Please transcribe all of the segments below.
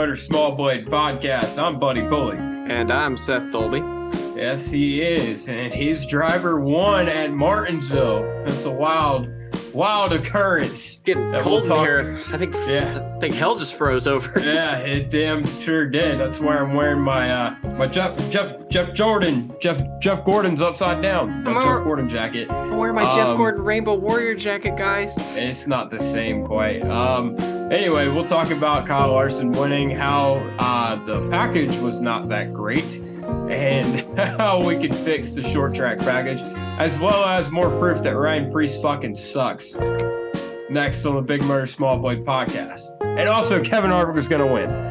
Motor Small Blade podcast. I'm Buddy Pulley. And I'm Seth Dolby. Yes, he is. And his driver won at Martinsville. That's a wild, wild occurrence. Getting That cold we'll here. I think Yeah. I think hell just froze over. Yeah, it damn sure did. That's why I'm wearing my uh my Jeff Jeff Jeff Jordan Jeff Jeff Gordon's upside down. I'm Jeff over- Gordon jacket. I'm wearing my Jeff Um, Gordon Rainbow Warrior jacket, guys. It's not the same quite. Um, anyway, we'll talk about Kyle Larson winning, how uh, the package was not that great, and how we can fix the short track package, as well as more proof that Ryan Preece fucking sucks. Next on the Big Murder Small Blade podcast. And also, Kevin Harvick is going to win.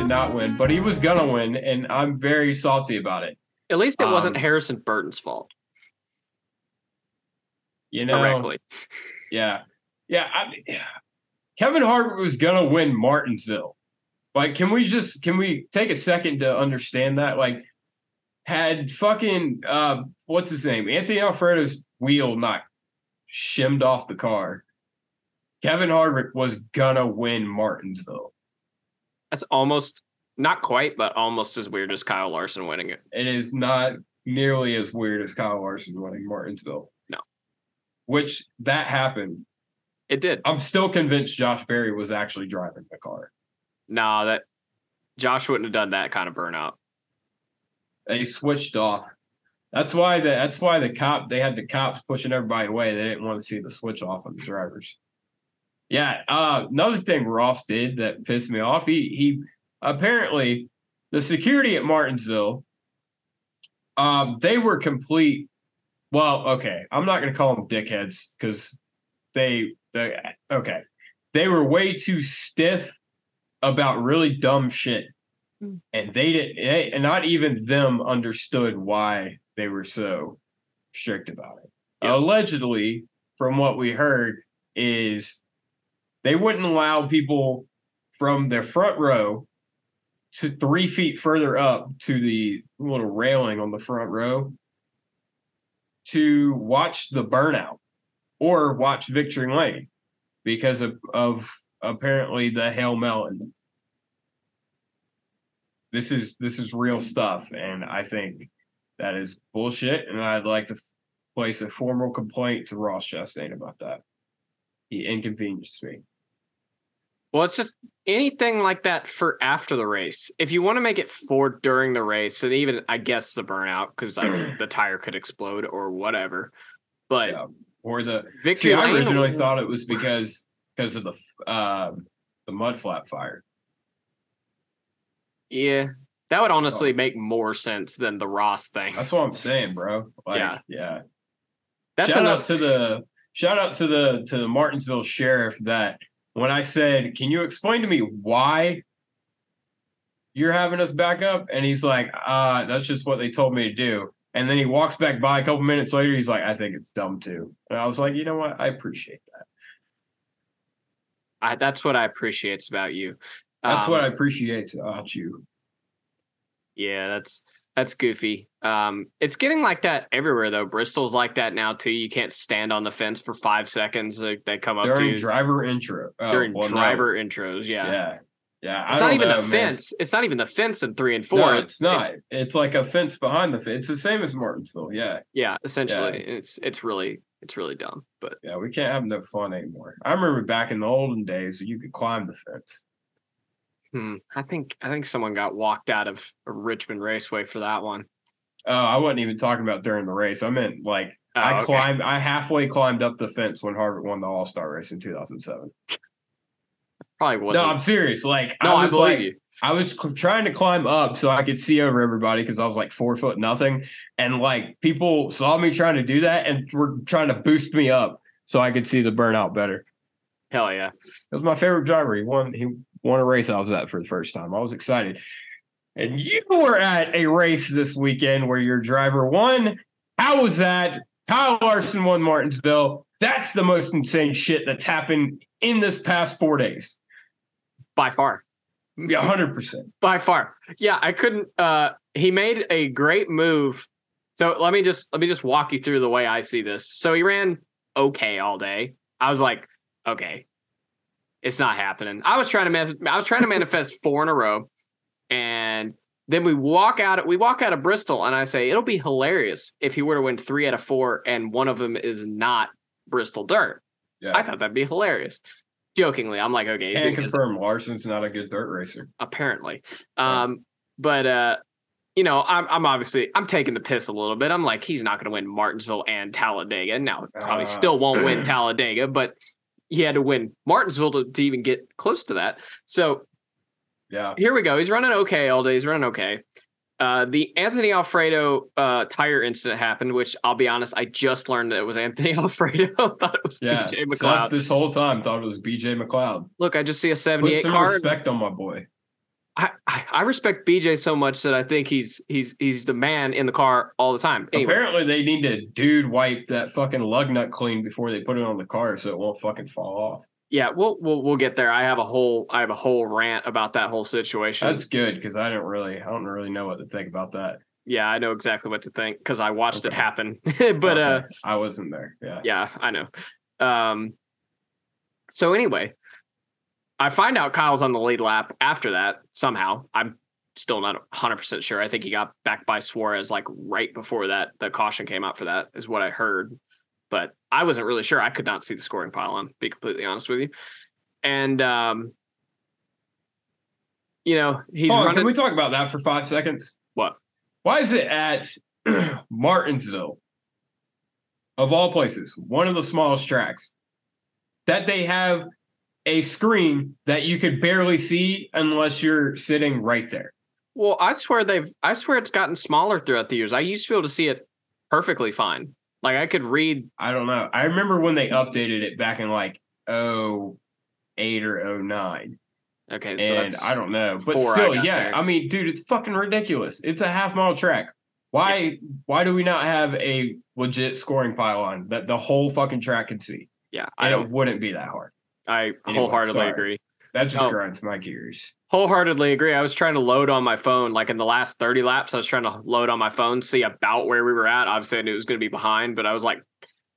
Did not win, but he was to win, and I'm very salty about it. At least it wasn't Um, Harrison Burton's fault You know, directly. Yeah. Yeah. I Kevin Harvick was to win Martinsville. Like, can we just, can we take a second to understand that? Like, had fucking, uh, what's his name? Anthony Alfredo's wheel not shimmed off the car. Kevin Harvick was to win Martinsville. That's almost not quite, but almost as weird as Kyle Larson winning it. It is not nearly as weird as Kyle Larson winning Martinsville. No. Which that happened. It did. I'm still convinced Josh Berry was actually driving the car. No, that Josh wouldn't have done that kind of burnout. they switched off. That's why the that's why the cop they had the cops pushing everybody away. They didn't want to see the switch off of the drivers. Yeah. Uh, another thing Ross did that pissed me off. He he apparently the security at Martinsville. Um, they were complete. Well, okay, I'm not going to call them dickheads because they they okay, they were way too stiff about really dumb shit and they didn't they, and not even them understood why they were so strict about it Yeah. allegedly from what we heard is they wouldn't allow people from their front row to three feet further up to the little railing on the front row to watch the burnout or watch victory lane because of, of apparently the hail melon this is this is real stuff and i think that is bullshit and i'd like to place a formal complaint to ross chastain about that. He inconvenienced me Well, it's just anything like that for after the race. If you want to make it for during the race, and even I guess the burnout because the tire could explode or whatever. But yeah. or the victory see i originally thought it was because because of the um the mud flap fire yeah, that would honestly make more sense than the Ross thing. that's what i'm saying bro like Yeah. yeah That's shout enough. out to the shout out to the to the Martinsville sheriff that when I said, "Can you explain to me why you're having us back up?" and he's like, "Uh, that's just what they told me to do." And then he walks back by a couple minutes later. He's like, "I think it's dumb too." And I was like, "You know what? I appreciate that. I, that's what I appreciate about you. That's Um, what I appreciate about you." Yeah, that's that's goofy. Um, it's getting like that everywhere though. Bristol's like that now too. You can't stand on the fence for five seconds. Like they come up to During you driver intro, oh, during well, no. driver intros. Yeah, yeah, yeah. I it's not even know, the man. fence. It's not even the fence in three and four. No, it's not. It's like a fence behind the fence. It's the same as Martinsville. Yeah. yeah, essentially, it's it's really it's really dumb. But Yeah, we can't have no fun anymore. I remember back in the olden days, you could climb the fence. Hmm, I think I think someone got walked out of Richmond Raceway for that one. Oh, I wasn't even talking about during the race. I meant like Oh, I okay. climbed. I halfway climbed up the fence when Harvick won the All Star race in 2007. Probably wasn't. No, I'm serious. Like no, I I was believe like, you. I was cl- trying to climb up so I could see over everybody because I was like four foot nothing, and like people saw me trying to do that and were trying to boost me up so I could see the burnout better. Hell yeah. It was my favorite driver. He won. He won a race I was at for the first time. I was excited. And you were at a race this weekend where your driver won. How was that? Kyle Larson won Martinsville. That's the most insane shit that's happened in this past four days. by far. Yeah, hundred percent. by far. Yeah, I couldn't uh he made a great move. So let me just let me just walk you through the way I see this. So he ran okay all day. I was like, okay. It's not happening. I was trying to man- I was trying to manifest four in a row and then we walk out we walk out of Bristol and I say it'll be hilarious if he were to win 3 out of 4 and one of them is not Bristol Dirt. Yeah, I thought that'd be hilarious. Jokingly, I'm like, okay, he's can confirm Larson's not a good dirt racer. apparently. Yeah. Um, but uh, you know, I'm I'm obviously I'm taking the piss a little bit. I'm like, he's not going to win Martinsville and Talladega. Now, probably Uh. still won't win Talladega, but he had to win Martinsville to, to even get close to that. So Yeah, here we go. He's running okay all day. He's running okay. Uh, the Anthony Alfredo uh, tire incident happened, which I'll be honest, I just learned that it was Anthony Alfredo. Thought it was yeah. BJ McLeod. this whole time thought it was BJ McLeod. Look, I just see a Put 78 some car. respect on my boy. I, I respect BJ so much that I think he's he's he's the man in the car all the time. Anyway, Apparently, they need to dude wipe that fucking lug nut clean before they put it on the car so it won't fucking fall off. yeah, we'll we'll we'll get there. I have a whole I have a whole rant about that whole situation. That's good because I don't really, I don't really know what to think about that. yeah, I know exactly what to think because I watched it happen. but uh, I wasn't there. Yeah. yeah, I know. Um, so anyway, I find out Kyle's on the lead lap after that somehow. I'm still not 100 percent sure. I think he got back by Suarez like right before that the caution came out for that is what I heard, but I wasn't really sure. I could not see the scoring pylon. To be completely honest with you, and um, you know he's Hold running. can we talk about that for five seconds? What? Why is it at Martinsville, of all places, one of the smallest tracks, that they have a screen that you could barely see unless you're sitting right there? well, I swear they've. I swear it's gotten smaller throughout the years. I used to be able to see it perfectly fine. Like I could read I don't know. I remember when they updated it back in like 08 or 09. Okay, so and I don't know, but four I still, yeah. there. I mean, dude, it's fucking ridiculous. It's a half mile track. Why? Why do we not have a legit scoring pylon that the whole fucking track can see? yeah. I And don't. it wouldn't be that hard. I Anyway, wholeheartedly sorry. agree. That just Oh. grinds my gears. Wholeheartedly agree. I was trying to load on my phone, like in the last thirty laps. I was trying to load on my phone, see about where we were at. Obviously, I knew it was going to be behind, but I was like,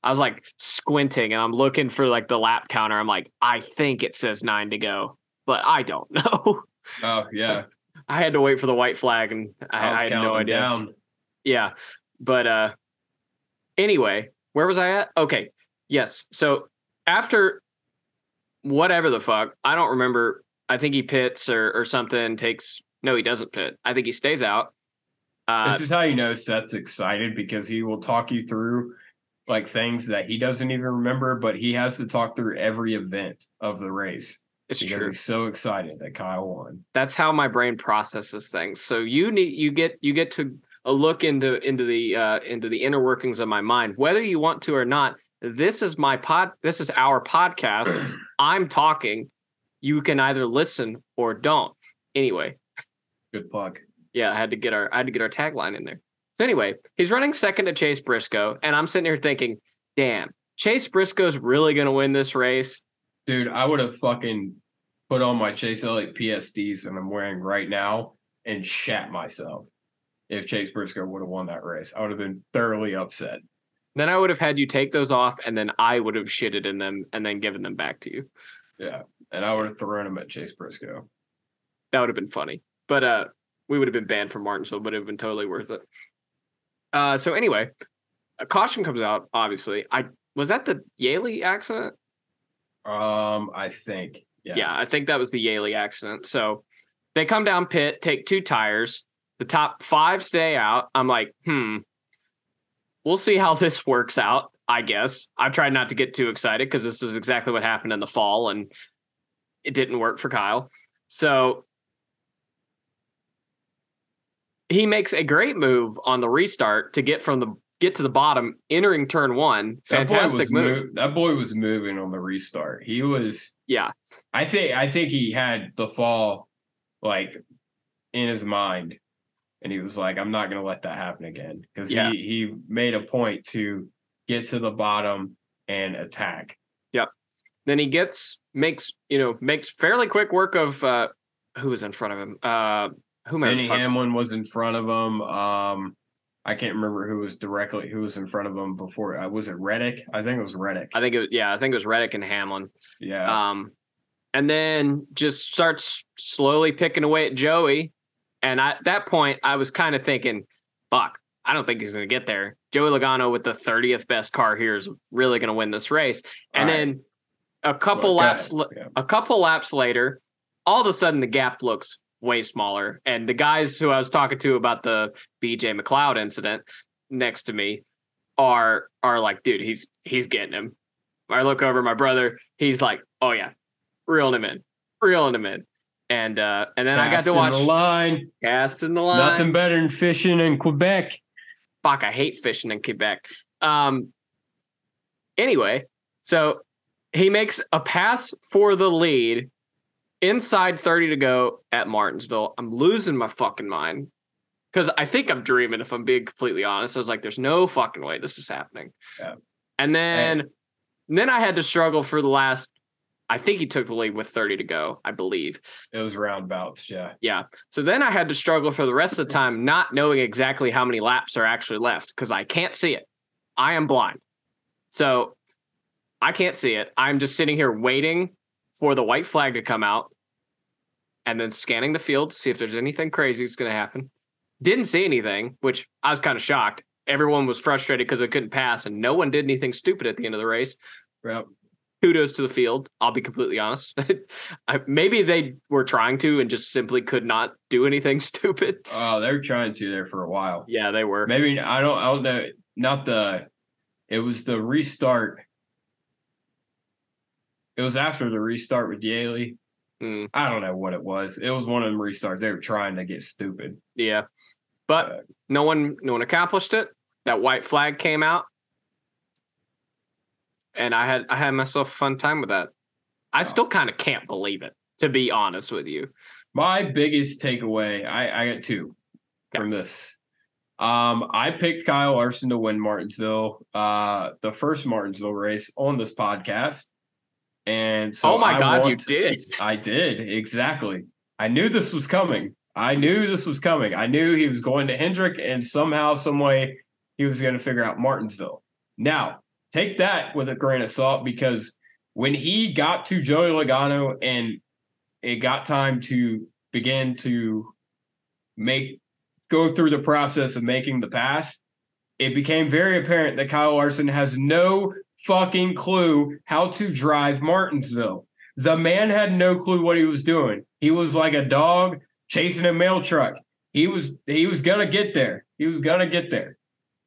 I was like squinting, and I'm looking for like the lap counter. I'm like, I think it says nine to go, but I don't know. Oh yeah, I had to wait for the white flag, and I, I, I had no idea. down. Yeah. But uh anyway, where was I at? Okay. Yes. So after whatever the fuck, I don't remember. I think he pits or or something, takes no, he doesn't pit. I think he stays out. Uh This is how you know Seth's excited because he will talk you through like things that he doesn't even remember, but he has to talk through every event of the race it's because true. he's so excited that Kyle won. That's how my brain processes things. So you need you get you get to a look into into the uh into the inner workings of my mind, whether you want to or not. This is my pod this is our podcast. I'm talking. You can either listen or don't. Anyway, Good plug. yeah, I had to get our I had to get our tagline in there. So anyway, he's running second to Chase Briscoe, and I'm sitting here thinking, damn, Chase Briscoe's really gonna win this race. Dude, I would have fucking put on my Chase Elliott PSDs that I'm wearing right now and shat myself if Chase Briscoe would have won that race. I would have been thoroughly upset. Then I would have had you take those off, and then I would have shitted in them and then given them back to you. Yeah. And I would have thrown them at Chase Briscoe. That would have been funny. But uh we would have been banned from Martinsville, but it would have been totally worth it. Uh so anyway, a caution comes out, obviously. I was that the Yeley accident? Um, I think. Yeah. Yeah. I think that was the Yeley accident. So they come down pit, take two tires. The top five stay out. I'm like, hmm, we'll see how this works out, I guess. I've tried not to get too excited because this is exactly what happened in the fall and it didn't work for Kyle. So he makes a great move on the restart to get from the get to the bottom, entering turn one. That Fantastic move. mov- that boy was moving on the restart. He was Yeah. I think I think he had the fall like in his mind, and he was like, "I'm not going to let that happen again." Because Yeah. he he made a point to get to the bottom and attack. Yep. Then he gets makes you know makes fairly quick work of uh who was in front of him. Uh who am I Denny Hamlin was in front of him. Um, I can't remember who was directly who was in front of him before. Uh, was it Reddick? I think it was Reddick. I think it was yeah, I think it was Reddick and Hamlin. Yeah. Um, and then just starts slowly picking away at Joey. And I, at that point, I was kind of thinking, fuck, I don't think he's going to get there. Joey Logano with the 30th best car here is really going to win this race. And right. then a couple Well, laps, Yeah. a couple laps later, all of a sudden the gap looks way smaller. And the guys who I was talking to about the BJ McLeod incident next to me are are like, dude, he's he's getting him. I look over my brother, he's like, oh yeah, reeling him in, reeling him in. And uh and then I got to watch the line. casting the line. Nothing better than fishing in Quebec. fuck, I hate fishing in Quebec. Um anyway, so he makes a pass for the lead inside 30 to go at Martinsville. I'm losing my fucking mind. Cause I think I'm dreaming if I'm being completely honest. I was like, there's no fucking way this is happening. Yeah. And then then I had to struggle for the last I think he took the lead with 30 to go, I believe. It was roundabouts. Yeah. Yeah. So then I had to struggle for the rest of the time, not knowing exactly how many laps are actually left because I can't see it. I am blind. So I can't see it. I'm just sitting here waiting for the white flag to come out and then scanning the field to see if there's anything crazy that's going to happen. Didn't see anything, which I was kind of shocked. Everyone was frustrated because they couldn't pass, and no one did anything stupid at the end of the race Yep. Kudos to the field. I'll be completely honest. Maybe they were trying to and just simply could not do anything stupid. Oh, they were trying to there for a while. Yeah, they were. Maybe I don't. I don't know. Not the. It was the restart. It was after the restart with Yeley. Mm, I don't know what it was. It was one of them restarts. They were trying to get stupid. yeah, but no one, no one accomplished it. That white flag came out, and I had I had myself a fun time with that. I still kind of can't believe it, to be honest with you. My biggest takeaway, I, I got two from this. Um, I picked Kyle Larson to win Martinsville, uh, the first Martinsville race on this podcast. And so oh my I god, you did! I did exactly. I knew this was coming. I knew this was coming. I knew he was going to Hendrick, and somehow, some way, he was going to figure out Martinsville. Now, take that with a grain of salt because when he got to Joey Logano and it got time to begin to make go through the process of making the pass, it became very apparent that Kyle Larson has no fucking clue how to drive Martinsville. The man had no clue what he was doing. He was like a dog chasing a mail truck. He was he was gonna get there. He was gonna get there.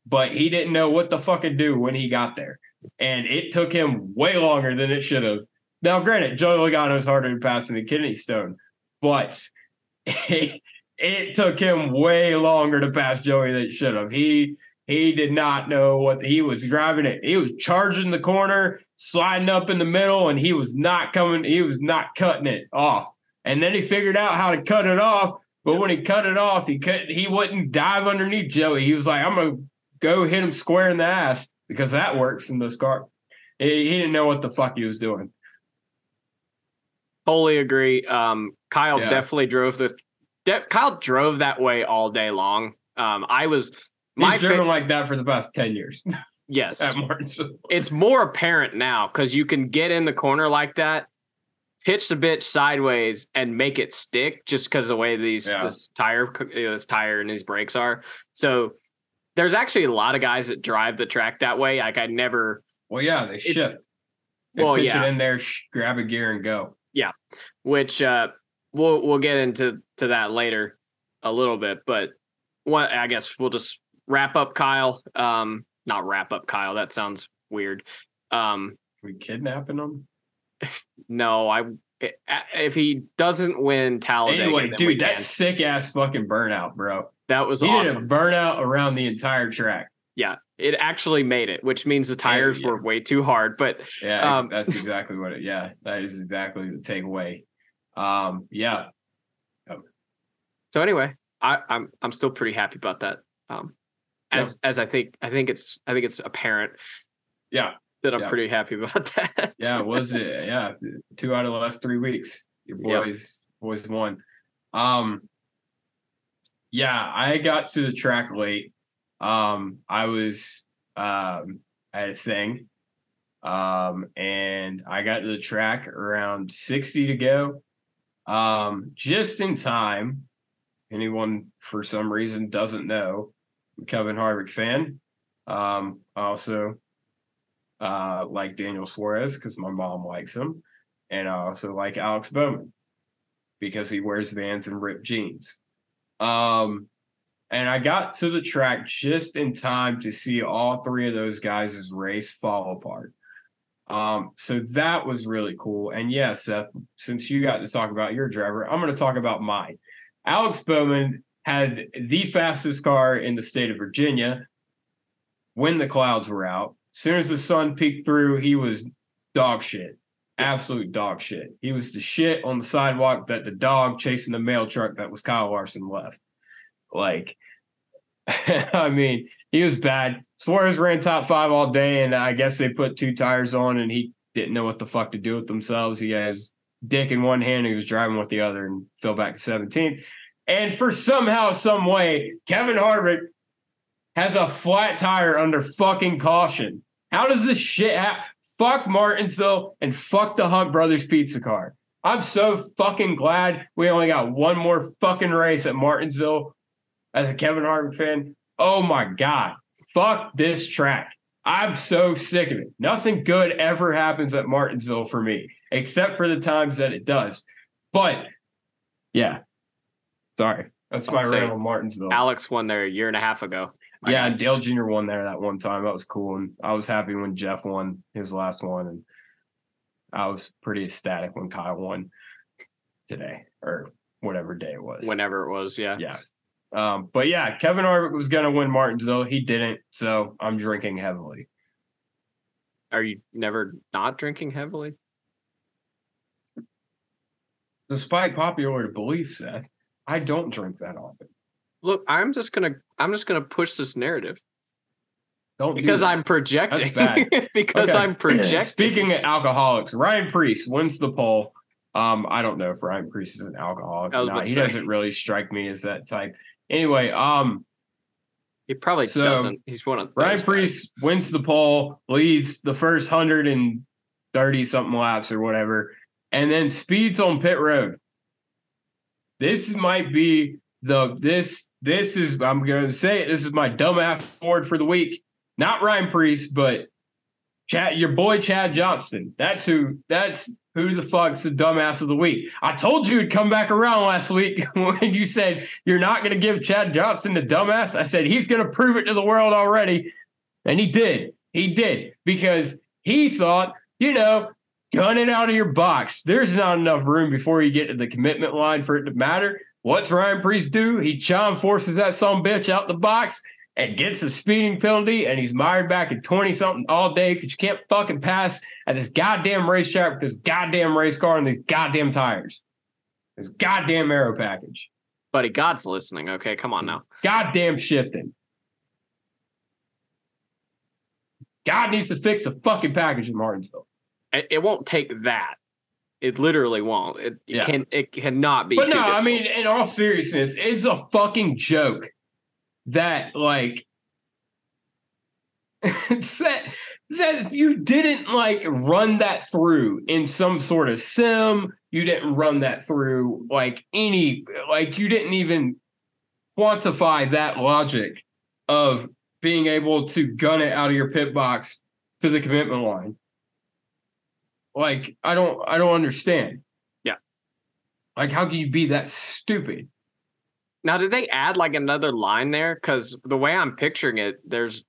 But he didn't know what the fuck to do when he got there. And it took him way longer than it should have. Now, granted, Joey Logano is harder to pass than a kidney stone, but it, it took him way longer to pass Joey than it should have. He he did not know what he was driving it. He was charging the corner, sliding up in the middle, and he was not coming, he was not cutting it off. And then he figured out how to cut it off. But when he cut it off, he couldn't he wouldn't dive underneath Joey. He was like, I'm gonna go hit him square in the ass because that works in this car. He, he didn't know what the fuck he was doing. Totally agree. Um, Kyle Yeah. definitely drove the. De- Kyle drove that way all day long. Um, I was my He's fa- driven like that for the past 10 years yes. at Martinsville. it's more apparent now because you can get in the corner like that, pitch the bitch sideways, and make it stick just because the way these Yeah. this tire co- you know, this tire and these brakes are. So there's actually a lot of guys that drive the track that way. Like I never, Well, yeah, they shift. They well, pitch yeah. it in there, sh- grab a gear, and go. Yeah, which uh, we'll we'll get into to that later a little bit, but what I guess we'll just wrap up Kyle. Um, not wrap up Kyle. That sounds weird. Um, we kidnapping him? no, I if he doesn't win Talladega, Anyway, dude, that sick ass fucking burnout, bro. That was He did a awesome. burnout around the entire track. Yeah, it actually made it, which means the tires yeah. were way too hard. But Yeah, Um, that's exactly what it. Yeah, that is exactly the takeaway. Um, yeah, so anyway, I, I'm I'm still pretty happy about that. Um, as as I think I think it's I think it's apparent. Yeah. That I'm Yeah. pretty happy about that. Yeah, was it? Yeah, two out of the last three weeks. Your Yep. boys, boys won. Um, yeah, I got to the track late. Um, I was um at a thing, um, and I got to the track around sixty to go, um, just in time. Anyone for some reason doesn't know, I'm Kevin Harvick fan. Um, also uh, like Daniel Suarez because my mom likes him, and I also like Alex Bowman because he wears Vans and ripped jeans. Um, and I got to the track just in time to see all three of those guys' race fall apart. Um, so that was really cool. And yes, Seth, since you got to talk about your driver, I'm going to talk about mine. Alex Bowman had the fastest car in the state of Virginia when the clouds were out. As soon as the sun peeked through, he was dog shit. Absolute dog shit. He was the shit on the sidewalk that the dog chasing the mail truck that was Kyle Larson left. Like, I mean, he was bad. Suarez ran top five all day, and I guess they put two tires on, and he didn't know what the fuck to do with themselves. He has dick in one hand, he was driving with the other, and fell back to 17th. And for somehow, some way, Kevin Harvick has a flat tire under fucking caution. How does this shit happen? Fuck Martinsville and fuck the Hunt Brothers Pizza Car. I'm so fucking glad we only got one more fucking race at Martinsville as a Kevin Harvick fan. Oh my God. Fuck this track. I'm so sick of it. Nothing good ever happens at Martinsville for me, except for the times that it does. But yeah. Sorry. That's my I'll say rant on Martinsville. Alex won there a year and a half ago. Yeah, and Dale Jr. won there that one time. That was cool. And I was happy when Jeff won his last one. And I was pretty ecstatic when Kyle won today or whatever day it was. whenever it was. Yeah. Yeah. Um, but yeah, Kevin Harvick was gonna win Martinsville. He didn't, so I'm drinking heavily. Are you never not drinking heavily? Despite popular belief, Seth, I don't drink that often. Look, I'm just gonna I'm just gonna push this narrative Don't because that. I'm projecting. bad. because Okay. I'm projecting. Speaking of alcoholics, Ryan Preece wins the pole. Um, I don't know if Ryan Preece is an alcoholic. I was or about not. to He say. doesn't really strike me as that type. Anyway, um, he probably So, doesn't. He's one of Ryan those guys. Preece wins the pole, leads the first hundred and thirty something laps or whatever, and then speeds on pit road. This might be the this this is I'm going to say it. This is my dumbass award for the week. Not Ryan Preece, but Chad, your boy Chad Johnston. That's who. That's who the fuck's the dumbass of the week. I told you it'd come back around last week when you said you're not going to give Chad Johnston the dumbass. I said he's going to prove it to the world already, and he did. He did because he thought, you know, gun it out of your box. There's not enough room before you get to the commitment line for it to matter. What's Ryan Preece do? He John forces that some bitch out the box and gets a speeding penalty, and he's mired back at 20 something all day because you can't fucking pass at this goddamn racetrack with this goddamn race car and these goddamn tires. This goddamn aero package. Buddy, God's listening. Okay, come on now. Goddamn shifting. God needs to fix the fucking package in Martinsville. It, it won't take that. It literally won't. It, it Yeah. can. It cannot be. But no, I mean, in all seriousness, it's a fucking joke that like that that you didn't like run that through in some sort of sim. You didn't run that through like any like you didn't even quantify that logic of being able to gun it out of your pit box to the commitment line. Like I don't I don't understand. Yeah. Like how can you be that stupid? now, did they add like another line there? Because the way I'm picturing it, there's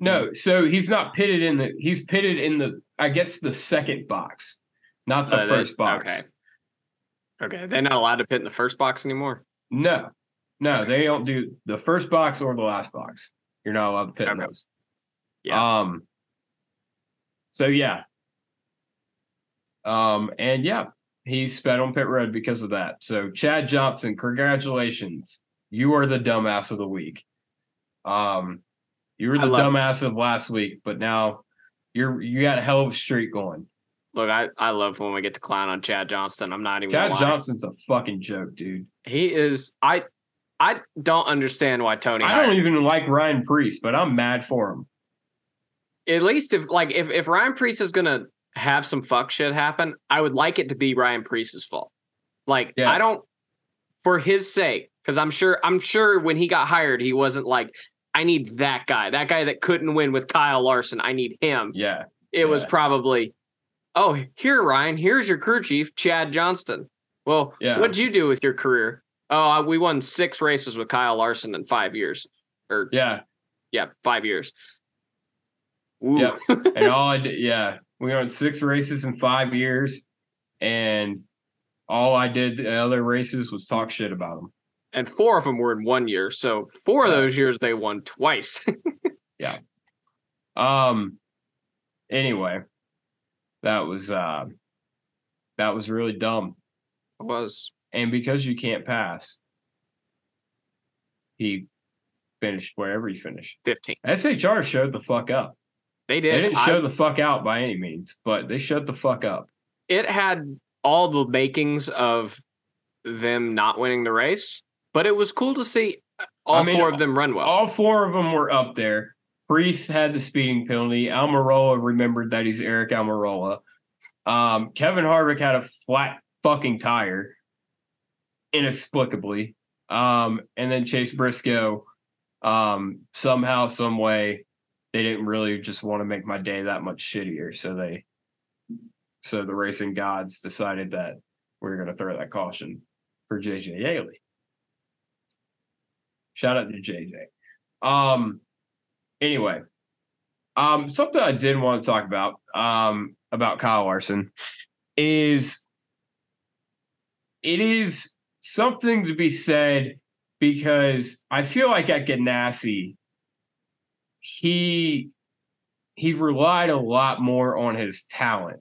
No, so he's not pitted in the he's pitted in the I guess the second box, not the Uh, first box. okay. okay. They're not allowed to pit in the first box anymore. No. No, Okay. they don't do the first box or the last box. You're not allowed to pit in those. Yeah. Um so yeah. Um and yeah, he sped on pit road because of that. So Chad Johnston, congratulations. You are the dumbass of the week. Um you were the love it. dumbass of last week, but now You're you got a hell of a streak going. Look, I, I love when we get to clown on Chad Johnston. I'm not even Chad. Johnston's a fucking joke, dude. He is I I don't understand why Tony I don't even like Ryan Preece, but I'm mad for him. at least if like if, if Ryan Preece is gonna have some fuck shit happen, I would like it to be Ryan Preece's fault. Like Yeah. I don't for his sake, because I'm sure I'm sure when he got hired, he wasn't like, I need that guy, that guy that couldn't win with Kyle Larson. I need him. Yeah. It was probably, oh, here, Ryan, here's your crew chief, Chad Johnston. Well, Yeah. what'd you do with your career? Oh, I- we won six races with Kyle Larson in five years. Or Yeah. yeah, five years. Ooh. Yep. And all I did, yeah, we won six races in five years, and all I did the other races was talk shit about them. and four of them were in one year. So four of those years they won twice. Yeah. Um. Anyway, that was uh, that was really dumb, It was and because you can't pass, he finished wherever he finished. 15. SHR showed the fuck up. They did. They did. didn't I- show the fuck out by any means, but they shut the fuck up. it had all the makings of them not winning the race, but it was cool to see all I mean, four of them run well. All four of them were up there. Preece had the speeding penalty. Almirola remembered that he's Aric Almirola. Um, Kevin Harvick had a flat fucking tire, inexplicably. Um, and then Chase Briscoe, um, somehow, some way, they didn't really just want to make my day that much shittier. So they, so the racing gods decided that we are going to throw that caution for JJ Yeley. Shout out to JJ. Um, anyway, um, something I did want to talk about, um, about Kyle Larson is it is something to be said because I feel like at Ganassi, he he relied a lot more on his talent.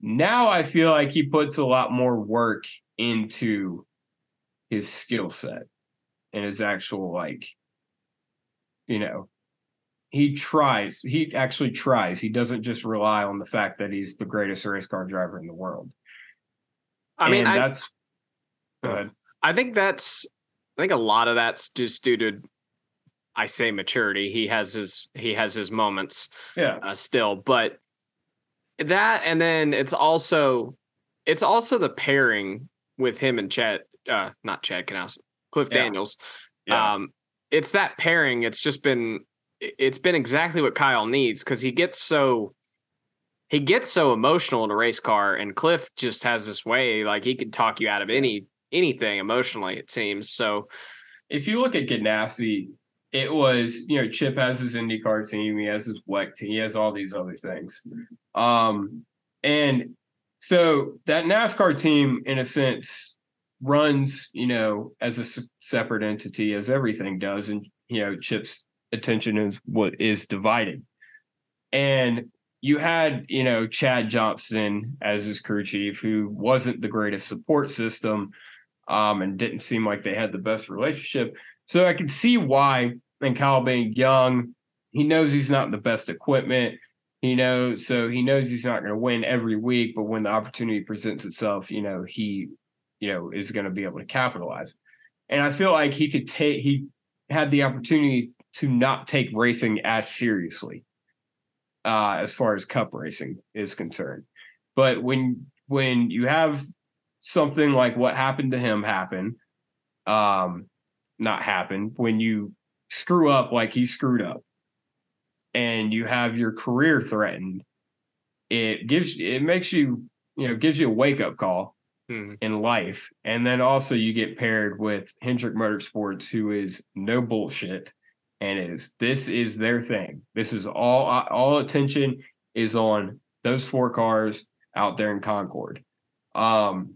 Now I feel like he puts a lot more work into his skill set and his actual like you know he tries he actually tries. He doesn't just rely on the fact that he's the greatest race car driver in the world. I mean, I, that's I think that's I think a lot of that's just due to I say maturity. He has his he has his moments yeah uh, still, but that and then it's also it's also the pairing with him and Chad uh not Chad Knaus, Cliff Yeah. Daniels. yeah Um it's that pairing. It's just been it- it's been exactly what Kyle needs because he gets so he gets so emotional in a race car and Cliff just has this way like he can talk you out of any anything emotionally it seems. So if you look at Ganassi, it was, you know, Chip has his IndyCar team, he has his WEC team, he has all these other things. Um, and so that NASCAR team, in a sense, runs, you know, as a separate entity as everything does. And, you know, Chip's attention is what is divided. And you had, you know, Chad Johnston as his crew chief, who wasn't the greatest support system um, and didn't seem like they had the best relationship. So I can see why, and Kyle being young, he knows he's not the best equipment. He knows, so he knows he's not going to win every week, but when the opportunity presents itself, you know, he, you know, is going to be able to capitalize. And I feel like he could take, he had the opportunity to not take racing as seriously uh, as far as cup racing is concerned. But when, when you have something like what happened to him happen, um, not happen when you screw up like he screwed up, and you have your career threatened. It gives it makes you you know gives you a wake up call hmm, in life, and then also you get paired with Hendrick Motorsports, who is no bullshit, and is this is their thing. This is all all attention is on those four cars out there in Concord. Um,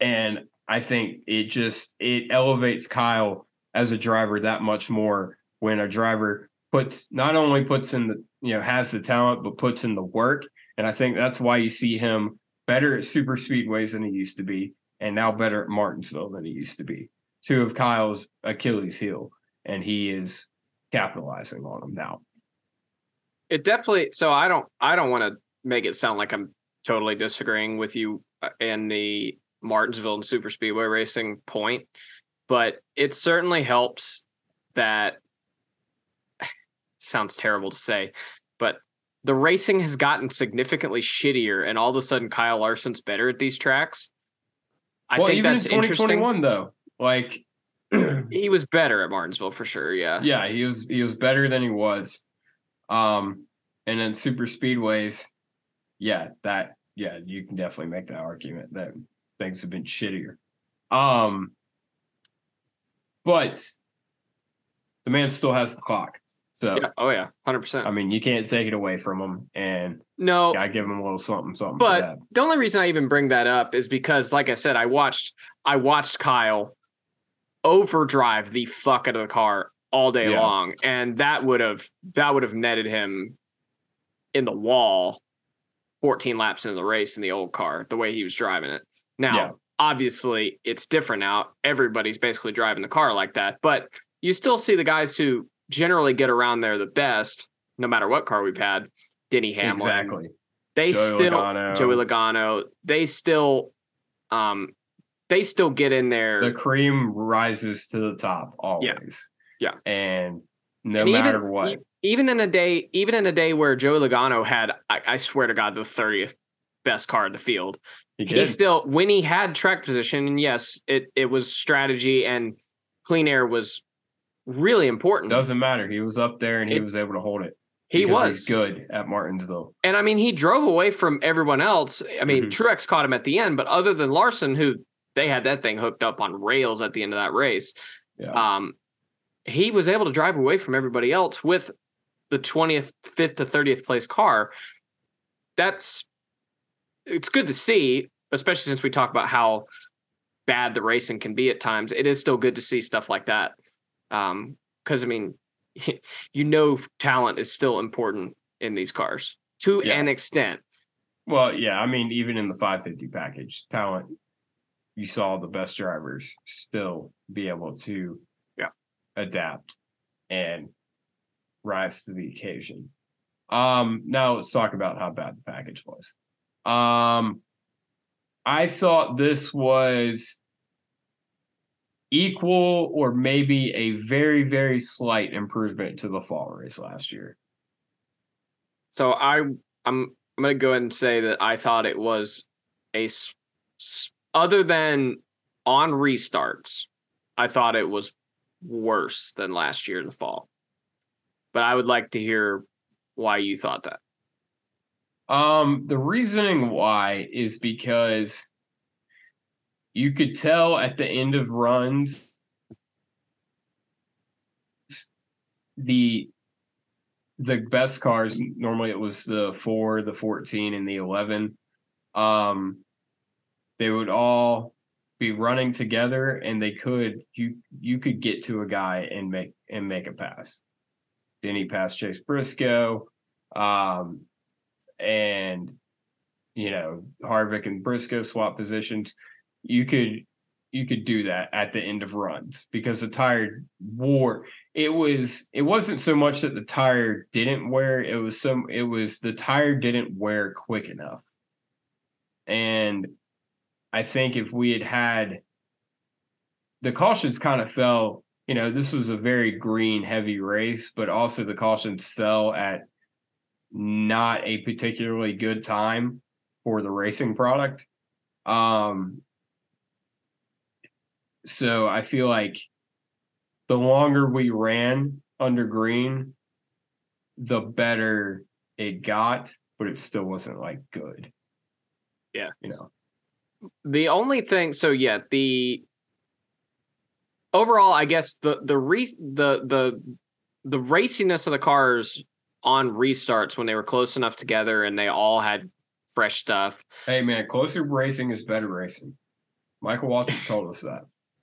and I think it just it elevates Kyle as a driver that much more when a driver puts not only puts in the you know has the talent but puts in the work and I think that's why you see him better at super speedways than he used to be and now better at Martinsville than he used to be. Two of Kyle's Achilles heel and he is capitalizing on them now. it definitely. So I don't. I don't want to make it sound like I'm totally disagreeing with you uh, in the Martinsville and Super Speedway racing point, but it certainly helps that. Sounds terrible to say, but the racing has gotten significantly shittier, and all of a sudden Kyle Larson's better at these tracks. I well, think even in that's interesting. 2021 though, like He was better at Martinsville for sure. Yeah. yeah, he was he was better than he was. Um, and then super speedways, yeah, that yeah, you can definitely make that argument that things have been shittier. Um, but the man still has the clock, so Yeah. Oh yeah. Hundred percent. I mean, you can't take it away from him, and No. I give him a little something, something. But- the only reason I even bring that up is because, like I said, I watched I watched Kyle overdrive the fuck out of the car all day Yeah. long, and that would have that would have netted him in the wall 14 laps into the race in the old car, the way he was driving it. Now, Yeah. Obviously, it's different now. Everybody's basically driving the car like that, but you still see the guys who generally get around there the best, no matter what car we've had. Denny Hamlin, exactly. they Joey still Logano. Joey Logano. They still, um, they still get in there. the cream rises to the top always. Yeah. and no And matter even, what, even in a day, even in a day where Joey Logano had, I, I swear to God, the thirtieth best car in the field. he He still, when he had track position, and yes, it it was strategy and clean air was really important. Doesn't matter. He was up there and he It- was able to hold it. he was good at Martinsville. and I mean, he drove away from everyone else. I mean, Mhm. Truex caught him at the end, but other than Larson, who they had that thing hooked up on rails at the end of that race, Yeah. um, he was able to drive away from everybody else with the 20th, 5th to 30th place car. That's it's good to see, especially since we talk about how bad the racing can be at times. It is still good to see stuff like that. Um, because I mean, you know, talent is still important in these cars to Yeah. an extent. Well, yeah. I mean, even in the 550 package, talent, you saw the best drivers still be able to Yeah. adapt and rise to the occasion. Um, now let's talk about how bad the package was. Um, I thought this was equal or maybe a very, very slight improvement to the fall race last year. So I I'm I'm gonna go ahead and say that I thought it was a other than on restarts, I thought it was worse than last year in the fall. But I would like to hear why you thought that. Um, the reasoning why is because you could tell at the end of runs the the best cars normally it was the 4 the 14 and the 11 um they would all be running together and they could you you could get to a guy and make and make a pass. Then he passed chase briscoe um and you know Harvick and Briscoe swap positions, you could you could do that at the end of runs because the tire wore. It was it wasn't so much that the tire didn't wear; it was some it was the tire didn't wear quick enough, and I think if we had had the cautions kind of fell. You know, this was a very green heavy race, but also the cautions fell at not a particularly good time for the racing product. Um, so I feel like the longer we ran under green, the better it got, but it still wasn't like good. Yeah. You know, The only thing, so yeah, the overall, I guess the the re the the the raciness of the cars on restarts when they were close enough together and they all had fresh stuff. hey man, closer racing is better racing. Michael Waltrip told us that.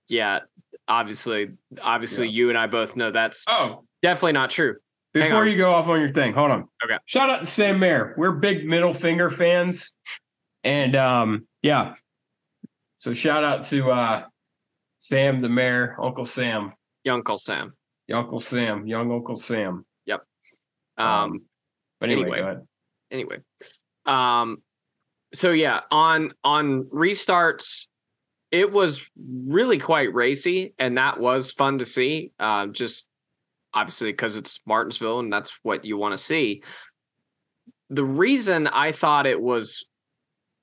Yeah, obviously, obviously, Yeah. you and I both know that's Oh, definitely not true. Before you go off on your thing, hold on. Okay. Shout out to Sam Mayer. We're big middle finger fans. And um, yeah. So shout out to uh Sam the mayor, Uncle Sam, Young Uncle Sam. Young Uncle Sam, young Uncle Sam. Um, But anyway, Anyway. go ahead. anyway um so yeah on on restarts it was really quite racy and that was fun to see uh, just obviously because it's martinsville and that's what you want to see the reason i thought it was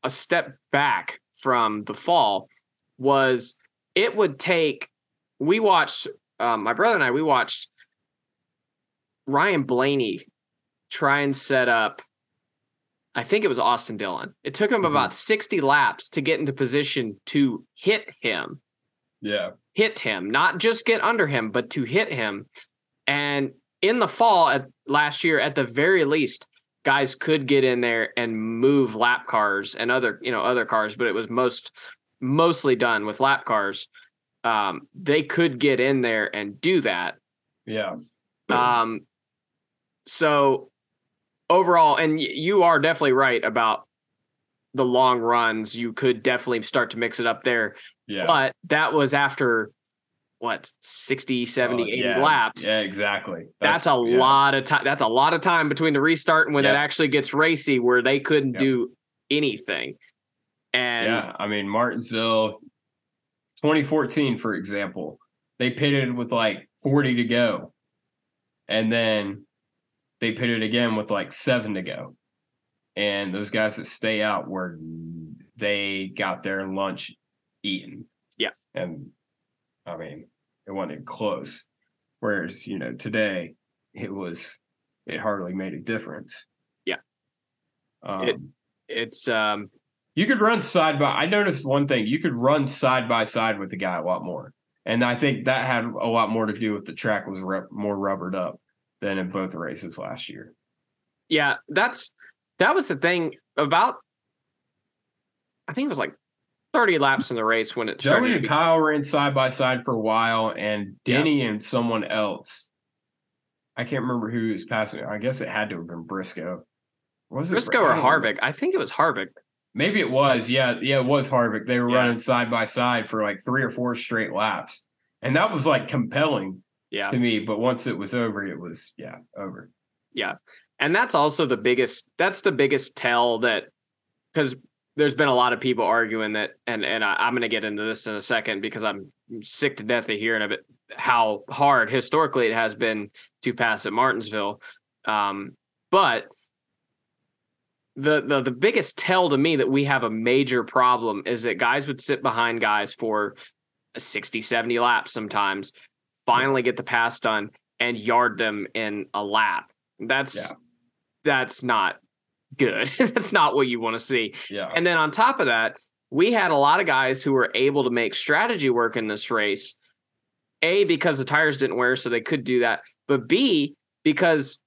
a step back from the fall was it would take we watched um, my brother and i we watched ryan blaney try and set up I think it was Austin Dillon. It took him Mhm. about 60 laps to get into position to hit him, Yeah. hit him, not just get under him, but to hit him. And in the fall at last year, at the very least, guys could get in there and move lap cars and other, you know, other cars, but it was most mostly done with lap cars. Um, they could get in there and do that. Yeah. Um, so overall, and you are definitely right about the long runs. You could definitely start to mix it up there, Yeah. but that was after what 60, 70, Oh, 80 yeah. laps. Yeah, exactly. That's, a yeah. lot of time. That's a lot of time between the restart and when it actually gets racy, where they couldn't Yep. do anything. And Yeah, I mean Martinsville 2014 for example, they pitted with like 40 to go. And then they pitted again with like 7 to go. And those guys that stay out were they got their lunch eaten. Yeah. And I mean, it wasn't close. Whereas, you know, today it was it hardly made a difference. Yeah. Um, It- it's um you could run side by. I noticed one thing: you could run side by side with the guy a lot more, and I think that had a lot more to do with the track was rep, more rubbered up than in both races last year. yeah, that's that was the thing about I think it was like 30 laps in the race when it started Joey and Kyle were in side by side for a while, and Yeah. Denny and someone else. I can't remember who was passing. I guess it had to have been Briscoe. Was it Briscoe Br- or. Harvick. I think it was Harvick. Maybe it was. Yeah, yeah, it was Harvick. They were Yeah. running side by side for like three or four straight laps, and that was like compelling. Yeah. to me. But once it was over, it was yeah over. Yeah and that's also the biggest that's the biggest tell that because there's been a lot of people arguing that and and I, I'm gonna get into this in a second because I'm sick to death of hearing of it how hard historically it has been to pass at Martinsville. Um, but the, the the biggest tell to me that we have a major problem is that guys would sit behind guys for 60 70 laps sometimes finally get the pass done and yard them in a lap. That's Yeah. that's not good. That's not what you want to see. Yeah, and then on top of that we had a lot of guys who were able to make strategy work in this race. A because the tires didn't wear so they could do that but b because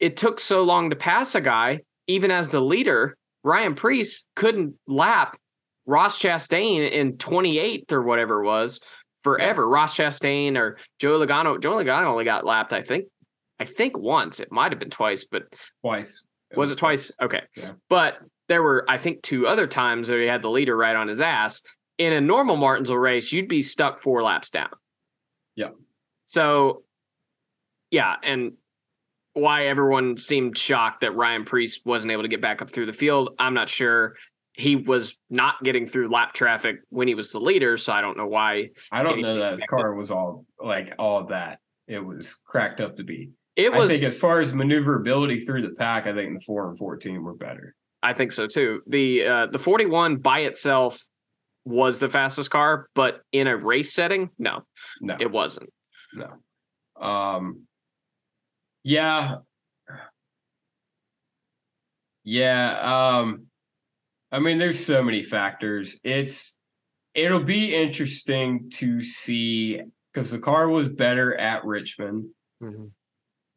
it took so long to pass a guy even as the leader ryan preece couldn't lap ross chastain in 28th or whatever it was forever ross chastain or joe logano joe logano only got lapped i think i think once it might have been twice but twice. was it twice? Okay. Yeah. But there were, I think, two other times where he had the leader right on his ass. In a normal Martinsville race, you'd be stuck four laps down. Yeah. So, yeah. And why everyone seemed shocked that Ryan Preece wasn't able to get back up through the field, I'm not sure. He was not getting through lap traffic when he was the leader. So I don't know why. I don't know that his car was all like all that. It was cracked up to be. It was. I think as far as maneuverability through the pack, I think the four and fourteen were better. I think so too. The uh, the 41 by itself was the fastest car, but in a race setting, no, No, it wasn't. no. Um, yeah, yeah. Um, I mean, there's so many factors. It's it'll be interesting to see because the car was better at Richmond.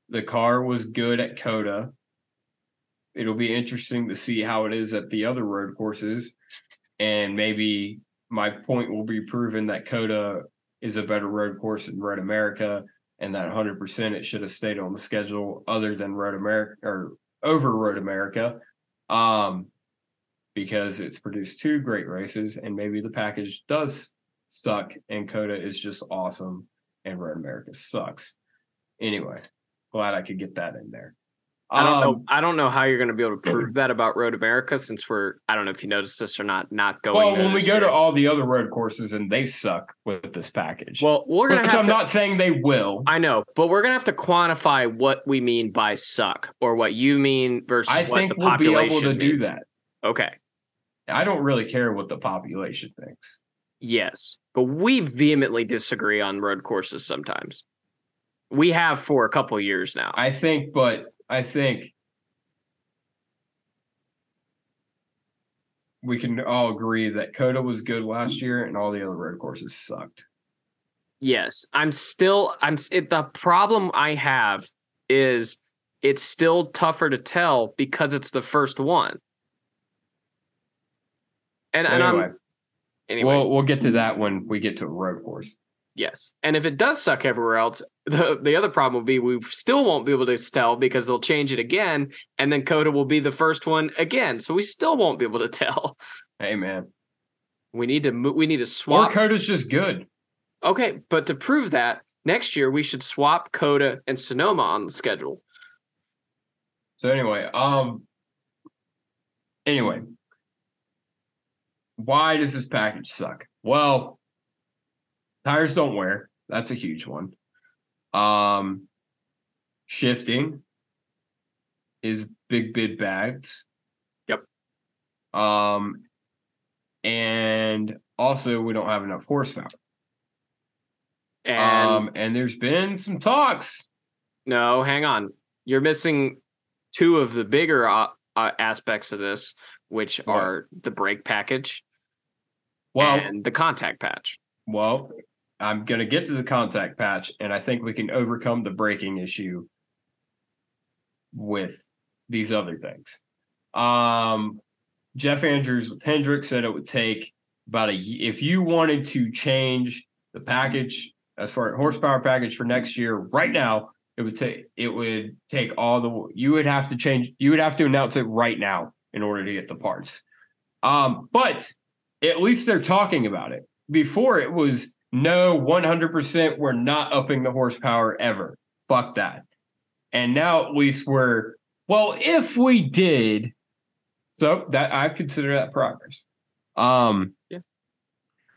The car was good at COTA. It'll be interesting to see how it is at the other road courses. And maybe my point will be proven that COTA is a better road course than Road America, and that 100% it should have stayed on the schedule other than Road America or over Road America. Um, because it's produced two great races, and maybe the package does suck, and COTA is just awesome, and Road America sucks. Anyway, glad I could get that in there. I don't know. Um, I don't know how you're going to be able to prove that about Road America since we're. I don't know if you noticed this or not. Not going. well, when we this go year. to all the other road courses and they suck with this package. well, we're going to have I'm to. not saying they will. I know, but we're going to have to quantify what we mean by suck or what you mean versus I what think the we'll be able to do that. Okay. I don't really care what the population thinks. Yes, but we vehemently disagree on road courses sometimes. We have for a couple years now. I think, but I think we can all agree that COTA was good last year and all the other road courses sucked. Yes, I'm still. I'm. It, the problem I have is it's still tougher to tell because it's the first one. And, So and anyway, I'm anyway. we'll we'll get to that when we get to a road course. yes, and if it does suck everywhere else, the the other problem will be we still won't be able to tell because they'll change it again, and then COTA will be the first one again, so we still won't be able to tell. Hey man, We need to we need to swap. or. COTA's just good. okay, but to prove that next year we should swap COTA and Sonoma on the schedule. So anyway, um, anyway, why does this package suck? Well, tires don't wear. That's a huge one. Um, shifting is big bid bagged. Yep. Um, and also we don't have enough horsepower. And um, and there's been some talks. no, hang on. You're missing two of the bigger uh, uh, aspects of this, which What? are the brake package Well, and the contact patch. Well, I'm going to get to the contact patch, and I think we can overcome the braking issue with these other things. Um, Jeff Andrews with Hendrick said it would take about a if you wanted to change the package as far as horsepower package for next year right now it would take it would take all the you would have to change you would have to announce it right now in order to get the parts um but at least they're talking about it. Before it was no 100% we're not upping the horsepower ever. Fuck that. And now at least we're well if we did so that i consider that progress. Um Yeah.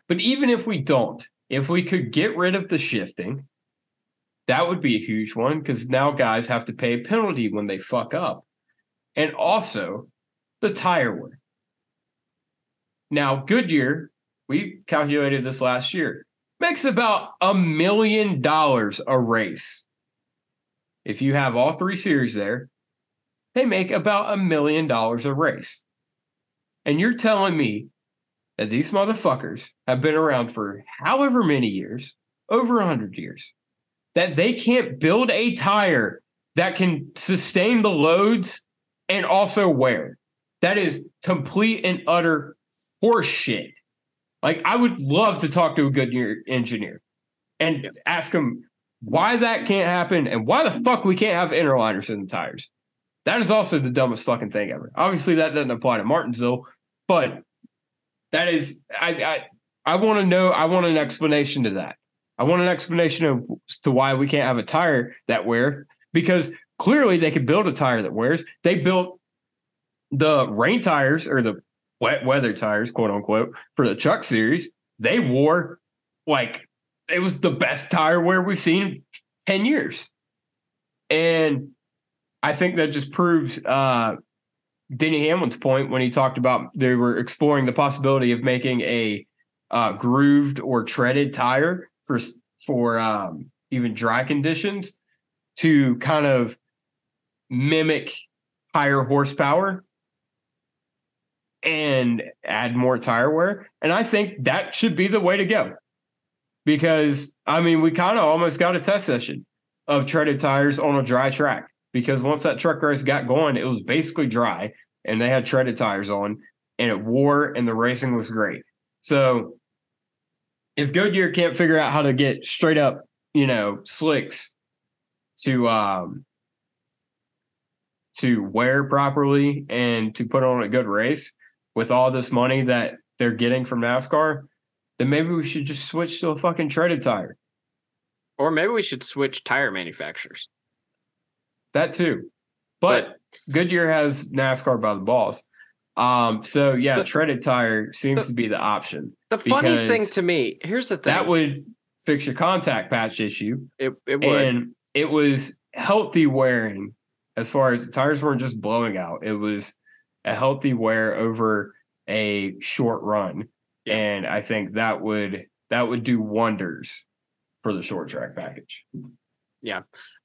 but even if we don't if we could get rid of the shifting that would be a huge one because now guys have to pay a penalty when they fuck up. And also the tire wear now goodyear we calculated this last year makes about a million dollars a race if you have all three series there they make about a million dollars a race and you're telling me that these motherfuckers have been around for however many years over 100 years that they can't build a tire that can sustain the loads and also wear. That is complete and utter horseshit. Like I would love to talk to a good engineer and ask him why that can't happen and why the fuck we can't have inner liners in the tires. That is also the dumbest fucking thing ever. Obviously, that doesn't apply to Martinsville, but that is I I, I want to know. I want an explanation to that. I want an explanation of, to why we can't have a tire that wear because clearly they could build a tire that wears. They built the rain tires or the wet weather tires, quote unquote, for the truck series. They wore like it was the best tire wear we've seen in 10 years. And I think that just proves uh Denny Hamlin's point when he talked about they were exploring the possibility of making a uh, grooved or treaded tire for for um, even dry conditions to kind of mimic higher horsepower and add more tire wear. And I think that should be the way to go. Because I mean, we kind of almost got a test session of treaded tires on a dry track. Because once that truck race got going, it was basically dry and they had treaded tires on and it wore and the racing was great. So if Goodyear can't figure out how to get straight up, you know, slicks to um to wear properly and to put on a good race with all this money that they're getting from NASCAR, then maybe we should just switch to a fucking treaded tire. Or maybe we should switch tire manufacturers. That too. but, Goodyear has NASCAR by the balls. Um, so yeah, The- treaded tire seems the- to be the option. The funny thing to me, here's the thing. That would fix your contact patch issue, it, it would. and it was healthy wearing. As far as the tires weren't just blowing out, it was a healthy wear over a short run, Yeah. and I think that would that would do wonders for the short track package. Yeah.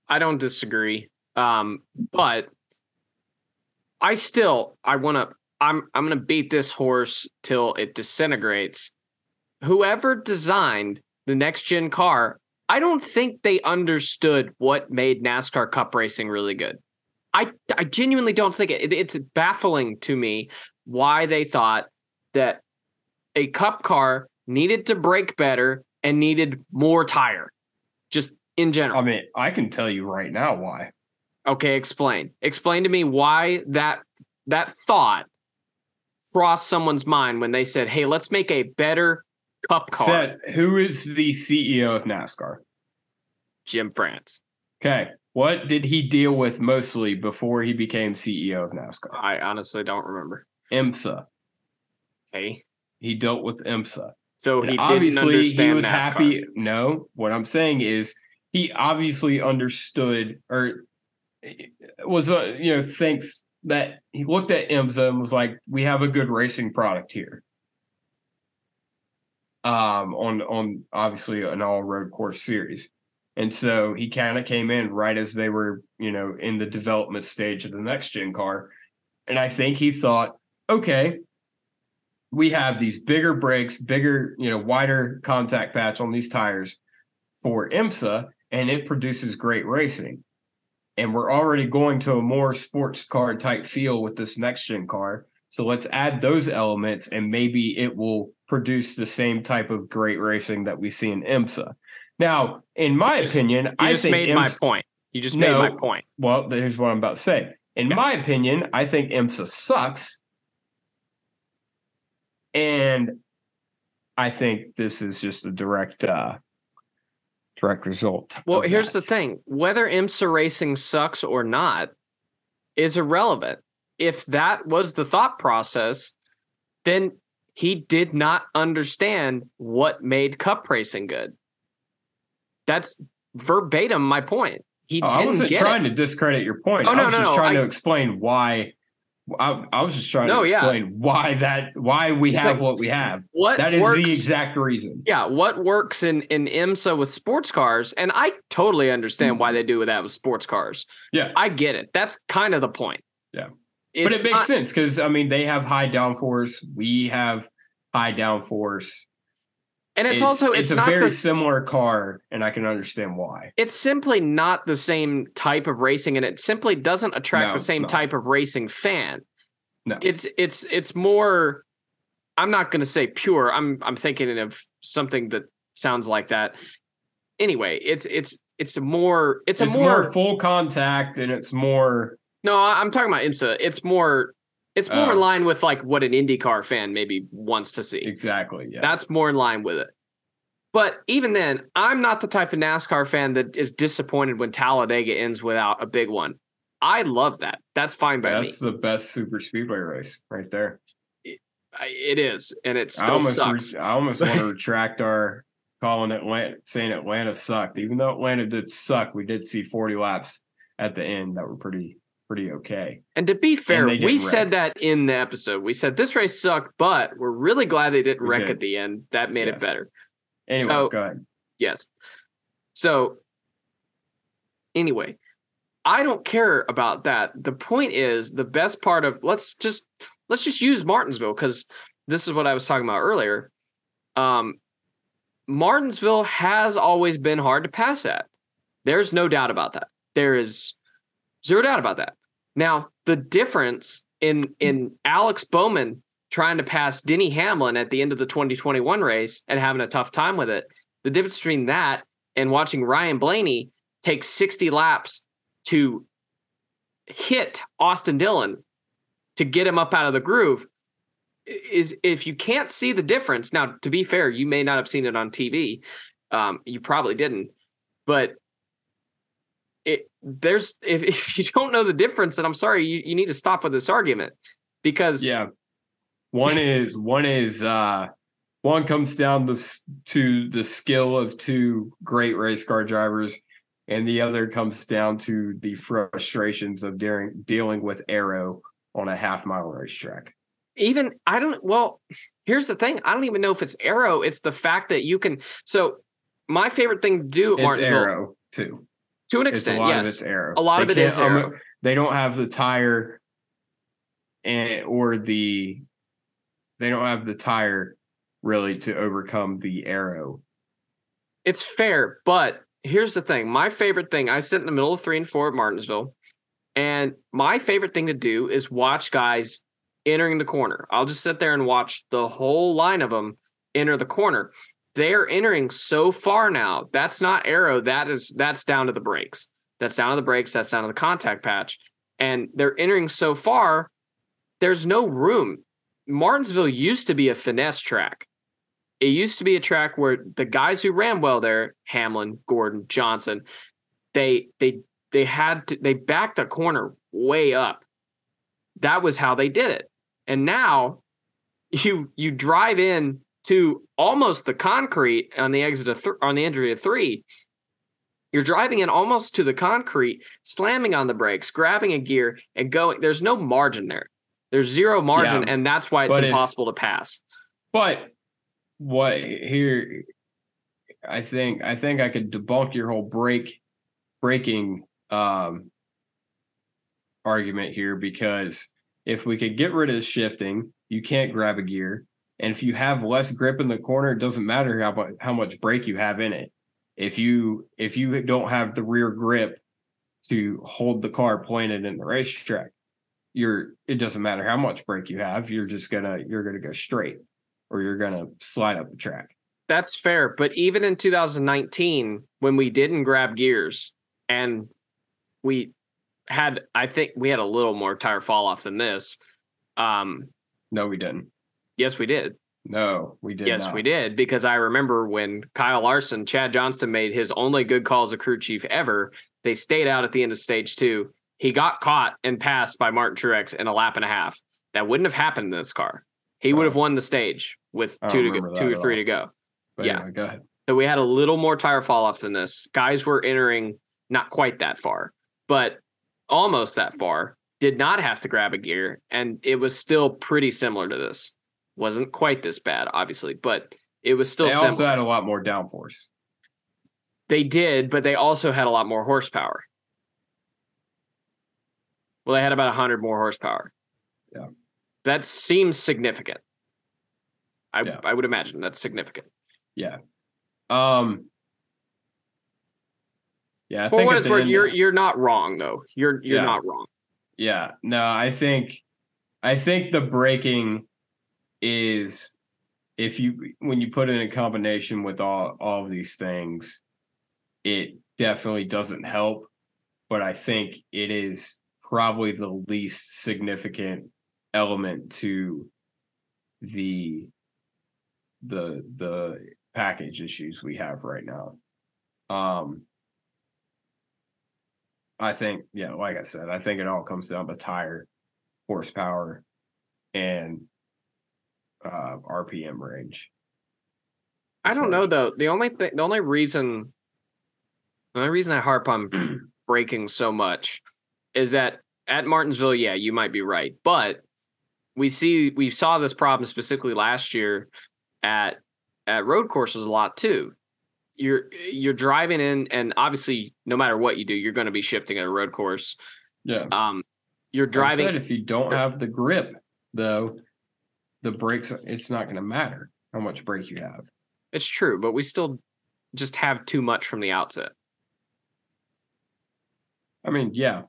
I don't disagree. Um, but I still I want to I'm I'm going to beat this horse till it disintegrates. Whoever designed the next gen car, I don't think they understood what made NASCAR Cup racing really good. I I genuinely don't think it, it's baffling to me why they thought that a cup car needed to brake better and needed more tire. Just in general. I mean, I can tell you right now why. Okay, explain. Explain to me why that that thought crossed someone's mind when they said, "Hey, let's make a better cup car." Seth, who is the CEO of NASCAR? Jim France. Okay. What did he deal with mostly before he became CEO of NASCAR? I honestly don't remember. IMSA. Okay, He dealt with IMSA. so And he obviously, he was NASCAR. happy. No, what I'm saying is he obviously understood or was, uh, you know, thinks that he looked at IMSA and was like, we have a good racing product here. Um, on on obviously an all road course series. And so he kind of came in right as they were, you know, in the development stage of the next gen car. And I think he thought, okay, we have these bigger brakes, bigger, you know, wider contact patch on these tires for IMSA, and it produces great racing. And we're already going to a more sports car type feel with this next gen car. So let's add those elements, and maybe it will produce the same type of great racing that we see in IMSA. Now, in my just- opinion, You I just made my point. You just No. made my point. well, here's what I'm about to say. In my opinion, I think IMSA sucks. And I think this is just a direct uh direct result. Well, here's the thing: whether IMSA racing sucks or not is irrelevant. If that was the thought process, then he did not understand what made cup racing good. That's verbatim my point. He Oh, I wasn't trying it. to discredit your point. Oh, I no, was no, just no, trying I- to explain why I, I was just trying No, to yeah. explain why that why we It's have like, what we have. What That is works, the exact reason. yeah, what works in in IMSA with sports cars, and I totally understand why they do that with sports cars. Yeah. I get it. That's kind of the point. Yeah. but it makes not- sense because I mean they have high downforce, we have high downforce. And it's, also it's, a not very the similar car, and I can understand why. it's simply not the same type of racing and it simply doesn't attract No, the same type of racing fan No. it's it's it's more i'm not going to say pure i'm i'm thinking of something that sounds like that anyway it's it's it's a more it's, It's, a more, more, full contact, and it's more no i'm talking about imsa it's more it's more in Oh. line with like what an IndyCar fan maybe wants to see exactly. Yeah, That's more in line with it. But even then, I'm not the type of NASCAR fan that is disappointed when Talladega ends without a big one. I love that. That's fine by that's the best super speedway race right there. me. I- It is, and it I almost, sucks. re- I almost want to retract our calling Atlanta, saying Atlanta sucked. Even though Atlanta did suck, we did see 40 laps at the end that were pretty, pretty okay. and to be fair, we didn't said that in the episode. We said this race sucked, but we're really glad they didn't We wreck did. at the end. That made Yes. it better. Anyway, So- go ahead. Yes. So anyway, I don't care about that. The point is the best part of let's just let's just use Martinsville because this is what I was talking about earlier. Um Martinsville has always been hard to pass at. There's no doubt about that. There is zero doubt about that. Now, the difference in in Alex Bowman trying to pass Denny Hamlin at the end of the 2021 race and having a tough time with it the difference between that and watching Ryan Blaney take 60 laps to hit Austin Dillon to get him up out of the groove is if you can't see the difference. Now, to be fair, you may not have seen it on TV. Um, you probably didn't, but it there's if, if you don't know the difference, then I'm sorry, you, you need to stop with this argument because Yeah. One is one is uh one comes down to to the skill of two great race car drivers, and the other comes down to the frustrations of dealing dealing with aero on a half mile racetrack. even I don't well, here's the thing. I don't even know if it's aero. It's the fact that you can so my favorite thing to do at It's Martinsville aero too. To an It's a extent, lot of yes. it's aero. A lot They of it is can't um, aero. they don't have the tire and or the they don't have the tire really to overcome the aero. It's fair, but here's the thing. My favorite thing, I sit in the middle of three and four at Martinsville, and my favorite thing to do is watch guys entering the corner. I'll just sit there and watch the whole line of them enter the corner. They're entering so far now. That's not aero. That is that's down to the brakes. That's down to the brakes. That's down to the contact patch. And they're entering so far. There's no room. Martinsville used to be a finesse track it used to be a track where the guys who ran well there, Hamlin, Gordon, Johnson, they they they had to they backed a corner way up. That was how they did it. And now you you drive in to almost the concrete on the exit of th- on the entry of 3. You're driving in almost to the concrete, slamming on the brakes, grabbing a gear and going there's no margin there. There's zero margin Yeah. and that's why it's But if- impossible to pass. But what here I think I think I could debunk your whole brake braking um argument here because if we could get rid of the shifting, you can't grab a gear. And if you have less grip in the corner, it doesn't matter how much how much brake you have in it. If you if you don't have the rear grip to hold the car pointed in the racetrack, you're it doesn't matter how much brake you have, you're just gonna you're gonna go straight or you're gonna slide up the track. That's fair. But even in 2019, when we didn't grab gears and we had, I think we had a little more tire fall off than this. Um, No, we didn't. Yes, we did. No, we did yes, not. we did. Because I remember when Kyle Larson, Chad Johnston made his only good call as a crew chief ever. They stayed out at the end of stage two. He got caught and passed by Martin Truex in a lap and a half. That wouldn't have happened in this car. He would Oh. have won the stage with two to go, two or three to go. But yeah. anyway, go ahead. So we had a little more tire fall off than this. Guys were entering not quite that far, but almost that far. Did not have to grab a gear, and it was still pretty similar to this. Wasn't quite this bad, obviously, but it was still They similar. also had a lot more downforce. they did, but they also had a lot more horsepower. Well, they had about hundred more horsepower. Yeah. that seems significant. I Yeah. I would imagine that's significant. Yeah. Um Yeah, I For think what it's worth, end- you're you're not wrong though. You're you're Yeah. not wrong. Yeah, no, I think I think the braking is if you when you put it in combination with all all of these things, it definitely doesn't help. But I think it is probably the least significant element to the the the package issues we have right now. Um I think, yeah, like I said, I think it all comes down to tire horsepower and uh RPM range. I don't know though. The only thing, the only reason, the only reason I harp on braking so much is that at Martinsville, yeah, you might be right, but we see we saw this problem specifically last year at at road courses a lot too. You're you're driving in, and obviously, no matter what you do, you're going to be shifting at a road course. Yeah. Um, you're I said, driving. if you don't have the grip, though, the brakes it's not gonna matter how much brake you have. It's true, but we still just have too much from the outset. I mean, yeah.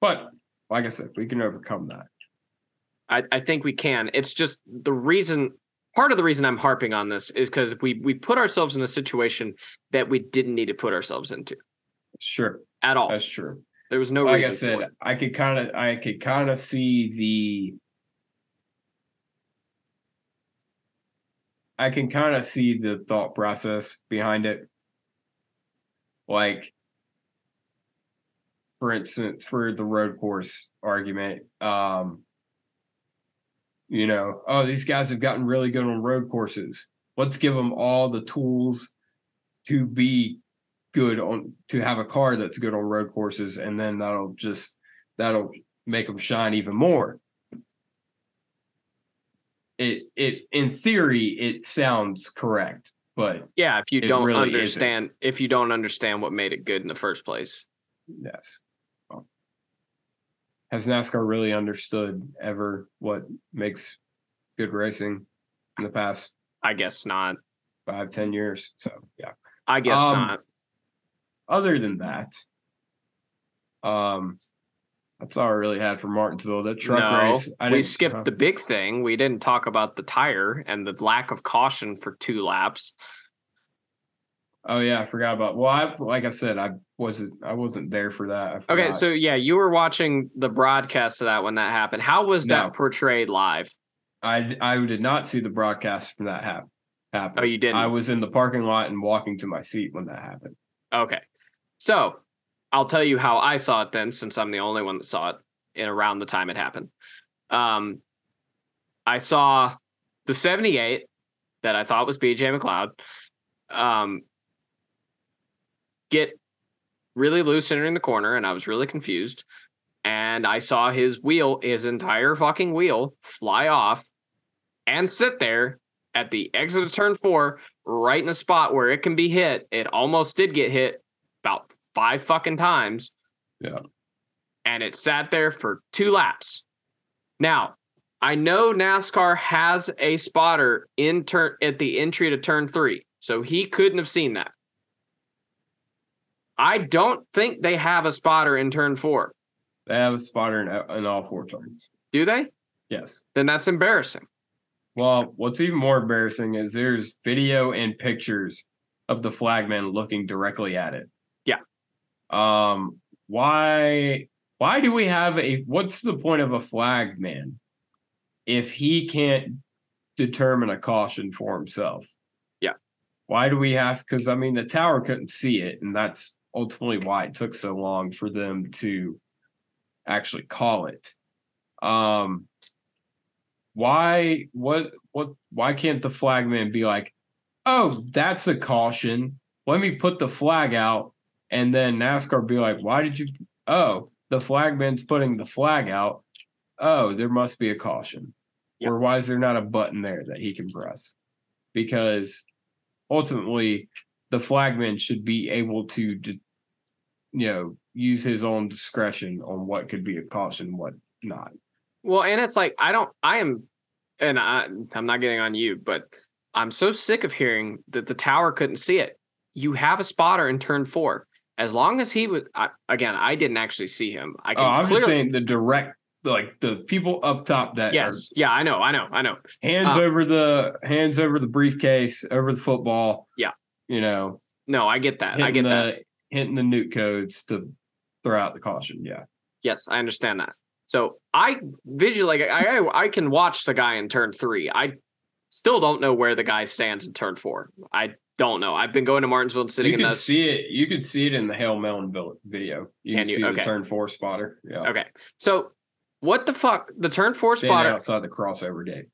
But like I said, we can overcome that. I, I think we can. It's just the reason part of the reason I'm harping on this is because we we put ourselves in a situation that we didn't need to put ourselves into Sure, at all. that's true. there was no like I said. I could kind of I could kind of see the I can kind of see the thought process behind it. Like for instance, for the road course argument, um, you know, oh, these guys have gotten really good on road courses. Let's give them all the tools to be good on to have a car that's good on road courses, and then that'll just that'll make them shine even more. It it in theory it sounds correct, but Yeah, if you don't really isn't. understand if you don't understand what made it good in the first place. yes. Well, has NASCAR really understood ever what makes good racing in the past I guess not. five, ten years? So yeah. I guess Um, not. Other than that, um, that's all I really had for Martinsville. That truck no, race. I we skipped uh, the big thing. We didn't talk about the tire and the lack of caution for two laps. Oh yeah, I forgot about. Well, I like I said, I wasn't. I wasn't there for that. Okay, so yeah, you were watching the broadcast of that when that happened. How was No. that portrayed live? I I did not see the broadcast from that hap- happen. Oh, you didn't. I was in the parking lot and walking to my seat when that happened. Okay. So I'll tell you how I saw it then, since I'm the only one that saw it in around the time it happened. Um, I saw the 78 that I thought was BJ McLeod um, get really loose entering the corner, and I was really confused. And I saw his wheel, his entire fucking wheel, fly off and sit there at the exit of turn four, right in the spot where it can be hit. It almost did get hit about five fucking times. Yeah. And it sat there for two laps. Now, I know NASCAR has a spotter in turn at the entry to turn three, so he couldn't have seen that. I don't think they have a spotter in turn four. They have a spotter in, in all four turns. Do they? Yes. Then that's embarrassing. Well, what's even more embarrassing is there's video and pictures of the flagman looking directly at it. Um. Why? Why do we have a? What's the point of a flag man if he can't determine a caution for himself? Yeah. Why do we have? Because I mean, the tower couldn't see it, and that's ultimately why it took so long for them to actually call it. Um why what what why can't the flagman be like oh that's a caution let me put the flag out and then nascar be like why did you oh the flagman's putting the flag out oh there must be a caution Yeah. or why is there not a button there that he can press because ultimately the flagman should be able to you know use his own discretion on what could be a caution what not Well, and it's like I don't I am and I I'm not getting on you, but I'm so sick of hearing that the tower couldn't see it. You have a spotter in turn 4. As long as he was I, again, I didn't actually see him. I Oh, can I'm clearly just saying the direct, like the people up top that Yes. Yeah, I know. I know. I know. hands Uh, over the hands over the briefcase, over the football. Yeah. you know, No, I get that. I get the that. hitting the nuke codes to throw out the caution. Yeah, Yes, I understand that. So I visually, like, I I I can watch the guy in turn three. I still don't know where the guy stands in turn four. I don't know. I've been going to Martinsville and sitting you could see it. You could see it in the Hail Melon video. You Can can you? see Okay. the turn four spotter. Yeah, okay. So what the fuck? The turn four Standing spotter outside the crossover gate.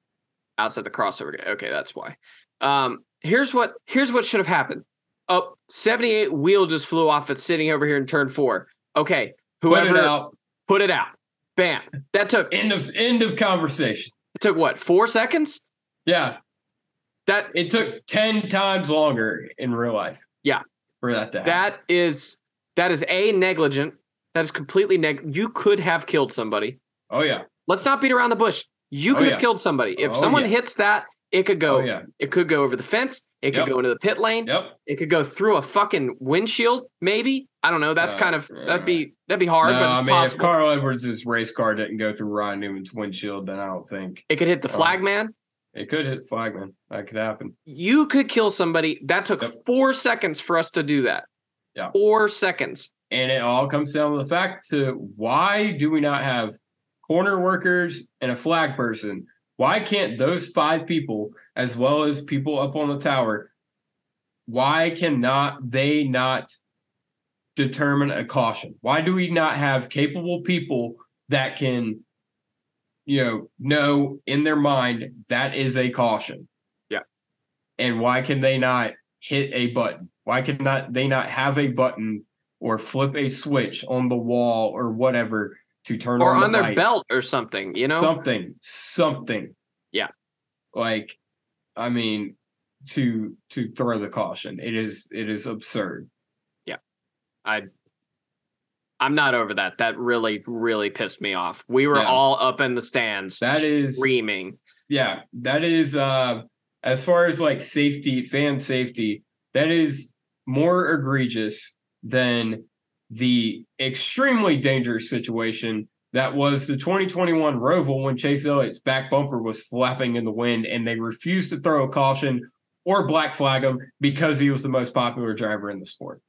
outside the crossover. gate. Okay, that's why. Um, here's what here's what should have happened. Oh, 78 wheel just flew off. It's sitting over here in turn four. Okay, Put whoever it out. put it out. Bam. That took End of end of conversation. it took what four seconds? Yeah, That it took ten times longer in real life. Yeah. for that to happen. that is that is a negligent. That is completely neg. You could have killed somebody. oh yeah. Let's not beat around the bush. You Oh, could yeah. have killed somebody. If Oh, someone yeah. hits that, it could go. Oh yeah. It could go over the fence. It could Yep. go into the pit lane. Yep. It could go through a fucking windshield. Maybe I don't know. That's Uh, kind of that'd be that'd be hard, no, but it's I mean, possible. if Carl Edwards' race car didn't go through Ryan Newman's windshield, then I don't think it could hit the Oh. flag man. It could hit Flagman. That could happen. You could kill somebody. That took Yep. four seconds for us to do that. Yeah. Four seconds. And it all comes down to the fact to why do we not have corner workers and a flag person? Why can't those five people, as well as people up on the tower, why cannot they not determine a caution? Why do we not have capable people that can, you know, know in their mind that is a caution? Yeah. And why can they not hit a button? Why can not they not have a button or flip a switch on the wall or whatever to turn or on, on the their lights? belt or something, you know? something, something. Yeah. Like, I mean, to to throw the caution, it is it is absurd. Yeah, I I'm not over that. That really, really pissed me off. We were Yeah. all up in the stands That is screaming. yeah, that is uh as far as like safety, fan safety, that is more egregious than the extremely dangerous situation that was the 2021 Roval when Chase Elliott's back bumper was flapping in the wind and they refused to throw a caution or black flag him because he was the most popular driver in the sport.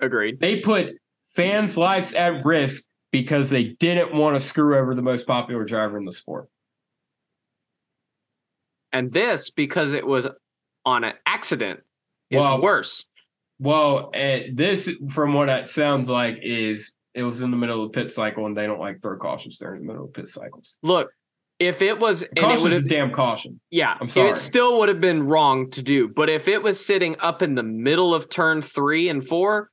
Agreed. They put fans' lives at risk because they didn't want to screw over the most popular driver in the sport. And this, because it was on an accident, is Well, worse. Well, uh, this, from what it sounds like, is it was in the middle of the pit cycle, and they don't like throw cautions during the middle of pit cycles. Look, if it was, Caution's would a damn caution. yeah, I'm sorry. it still would have been wrong to do. But if it was sitting up in the middle of turn three and four,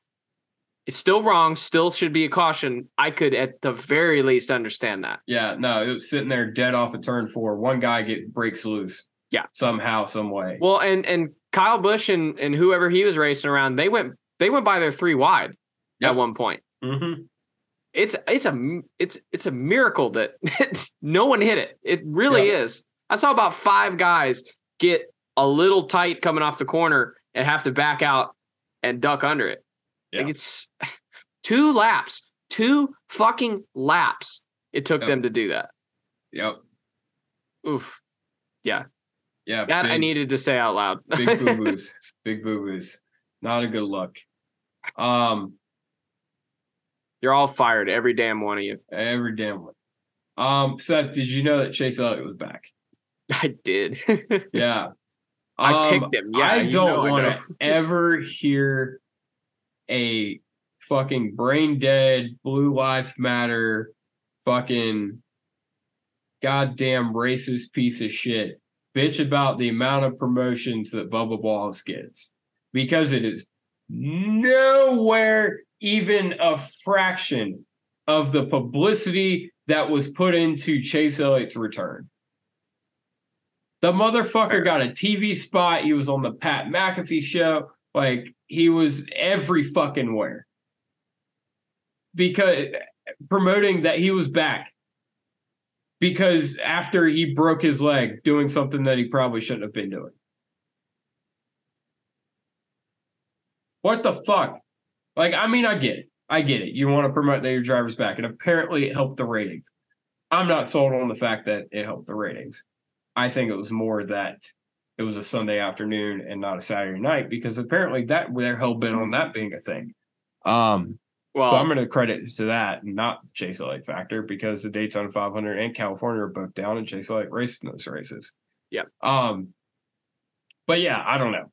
it's still wrong. Still should be a caution. I could, at the very least, understand that. Yeah, no, it was sitting there dead off at turn four. One guy get breaks loose. Yeah. somehow, some way. Well, and and Kyle Busch and and whoever he was racing around, they went they went by their three wide Yep. at one point. hmm It's it's a it's it's a miracle that no one hit it. It really Yeah. is. I saw about five guys get a little tight coming off the corner and have to back out and duck under it. Like it's two laps, two fucking laps. It took Yep. them to do that. Yep. Oof. Yeah. Yeah. That I needed to say out loud. big boo boos. big boo boos. Not a good look. Um, You're all fired, every damn one of you. every damn one. Um, Seth, did you know that Chase Elliott was back? I did. Yeah. I Um, picked him. Yeah, I don't know want to ever hear a fucking brain dead, blue life matter, fucking goddamn racist piece of shit bitch about the amount of promotions that Bubba Wallace gets because it is nowhere even a fraction of the publicity that was put into Chase Elliott's return. The motherfucker got a TV spot. He was on the Pat McAfee show. Like he was every fucking where. Because promoting that he was back. Because after he broke his leg doing something that he probably shouldn't have been doing. What the fuck? Like, I mean, I get it. I get it. You want to promote that your driver's back, and apparently it helped the ratings. I'm not sold on the fact that it helped the ratings. I think it was more that it was a Sunday afternoon and not a Saturday night because apparently that they're hell bent on that being a thing. Um, well, so I'm going to credit to that, and not Chase Elliott factor, because the Daytona 500 and California are both down, and Chase Elliott raced in those races. Yeah. Um, but yeah, I don't know.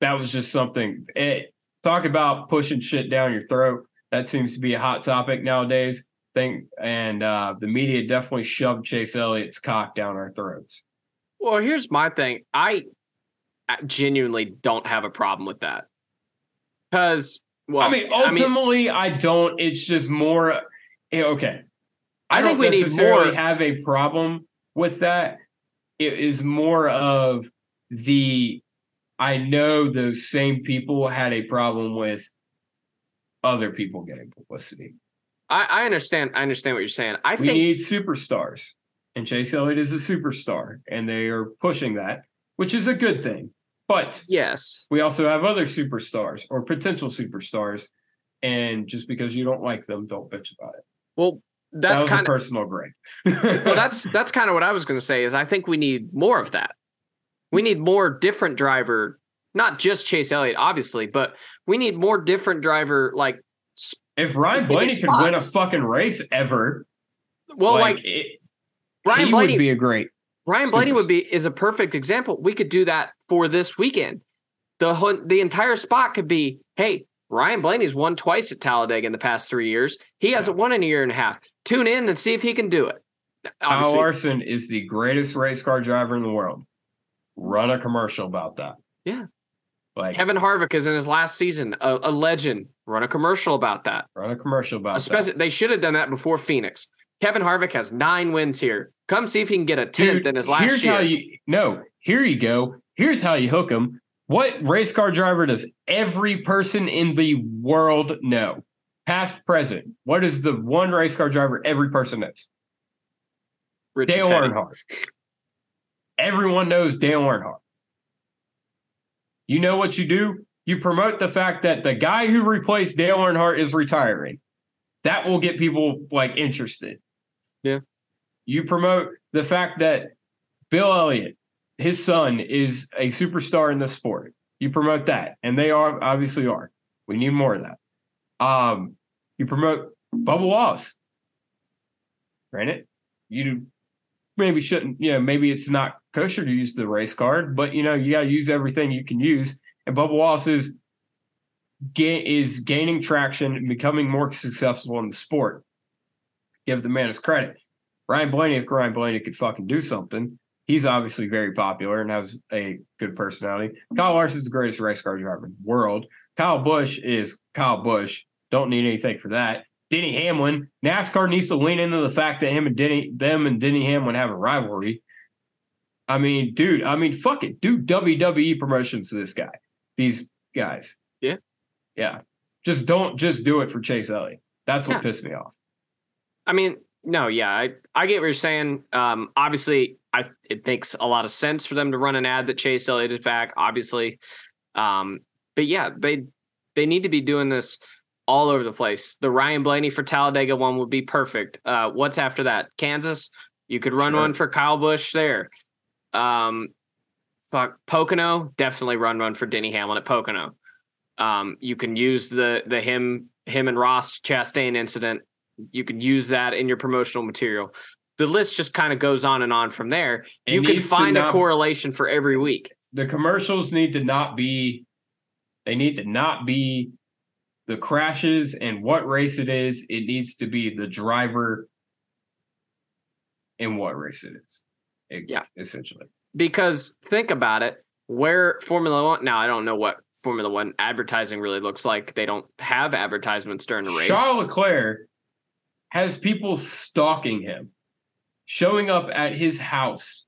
That was just something. It, talk about pushing shit down your throat. That seems to be a hot topic nowadays. Thing and uh, the media definitely shoved Chase Elliott's cock down our throats. Well, here's my thing. I genuinely don't have a problem with that. Because, well, I mean, ultimately, I, don't. It's just more eh, okay. I I, think don't we need necessarily more- have a problem with that. It is more of the. I know those same people had a problem with other people getting publicity. I, I understand. I understand what you're saying. I think we think need superstars, and Chase Elliott is a superstar, and they are pushing that, which is a good thing. But yes. we also have other superstars or potential superstars, and just because you don't like them, don't bitch about it. Well, that's was kind of personal grade. well. That's that's kind of what I was going to say. Is I think we need more of that. We need more different driver, not just Chase Elliott, obviously, but we need more different driver. Like, if Ryan Blaney could win a fucking race ever, well, like, it, Ryan he Blaney, would be a great. Ryan Blaney would be is a perfect example. We could do that for this weekend. The the entire spot could be, hey, Ryan Blaney's won twice at Talladega in the past three years. He hasn't won in a year and a half. Tune in and see if he can do it. Kyle Larson is the greatest race car driver in the world. Run a commercial about that. Yeah. Like Kevin Harvick is in his last season, a, a legend. Run a commercial about that. run a commercial about Especially, that. they should have done that before Phoenix. Kevin Harvick has nine wins here. Come see if he can get a tenth Dude, in his last here's year. how you no, here you go. Here's how you hook him. What race car driver does every person in the world know? Past, present. What is the one race car driver every person knows? Richie Dale Petty. Earnhardt. Everyone knows Dale Earnhardt. You know what you do? You promote the fact that the guy who replaced Dale Earnhardt is retiring. That will get people like interested. Yeah. You promote the fact that Bill Elliott, his son, is a superstar in the sport. You promote that, and they are obviously are. We need more of that. Um, you promote Bubba Wallace. Granted, you maybe shouldn't, you know, maybe it's not kosher to use the race card, but you know, you got to use everything you can use. And Bubba Wallace is, is gaining traction and becoming more successful in the sport. Give the man his credit. Ryan Blaney, if Ryan Blaney could fucking do something, he's obviously very popular and has a good personality. Kyle Larson's the greatest race car driver in the world. Kyle Busch is Kyle Busch. Don't need anything for that. Denny Hamlin, NASCAR needs to lean into the fact that him and Denny, them and Denny Hamlin have a rivalry. I mean, dude, I mean, fuck it. Do WWE promotions to this guy, these guys. Yeah. Yeah. Just don't just do it for Chase Elliott. That's what Yeah. pissed me off. I mean, no, yeah, I, I get what you're saying. Um, obviously, I it makes a lot of sense for them to run an ad that Chase Elliott is back. Obviously, um, but yeah, they they need to be doing this all over the place. The Ryan Blaney for Talladega one would be perfect. Uh, what's after that? Kansas. You could run Sure. one for Kyle Busch there. Um, fuck Pocono. Definitely run one for Denny Hamlin at Pocono. Um, you can use the the him him and Ross Chastain incident you can use that in your promotional material. The list just kind of goes on and on from there. It you can find a correlation for every week. the commercials need to not be they need to not be the crashes and what race it is it needs to be the driver and what race it is E- Yeah. essentially Because think about it, where Formula One now I don't know what Formula One advertising really looks like. They don't have advertisements during the race. charles leclerc has people stalking him showing up at his house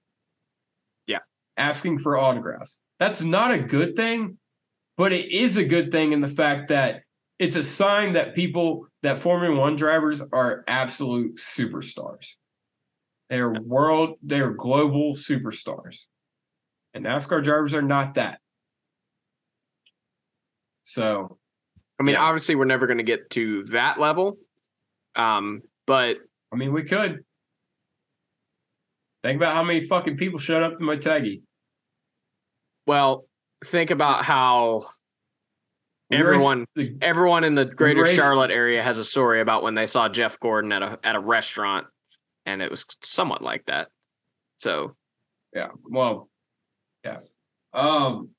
Yeah. asking for autographs that's not a good thing but it is a good thing in the fact that it's a sign that people that Formula One drivers are absolute superstars. They're world, they're global superstars. And NASCAR drivers are not that. So I mean, yeah. obviously we're never going to get to that level. Um, but I mean we could. Think about how many fucking people showed up to my taggy. well, think about how Everyone- the- everyone in the greater Charlotte area has a story about when they saw Jeff Gordon at a at a restaurant, and it was somewhat like that. So Yeah. Well, yeah. Um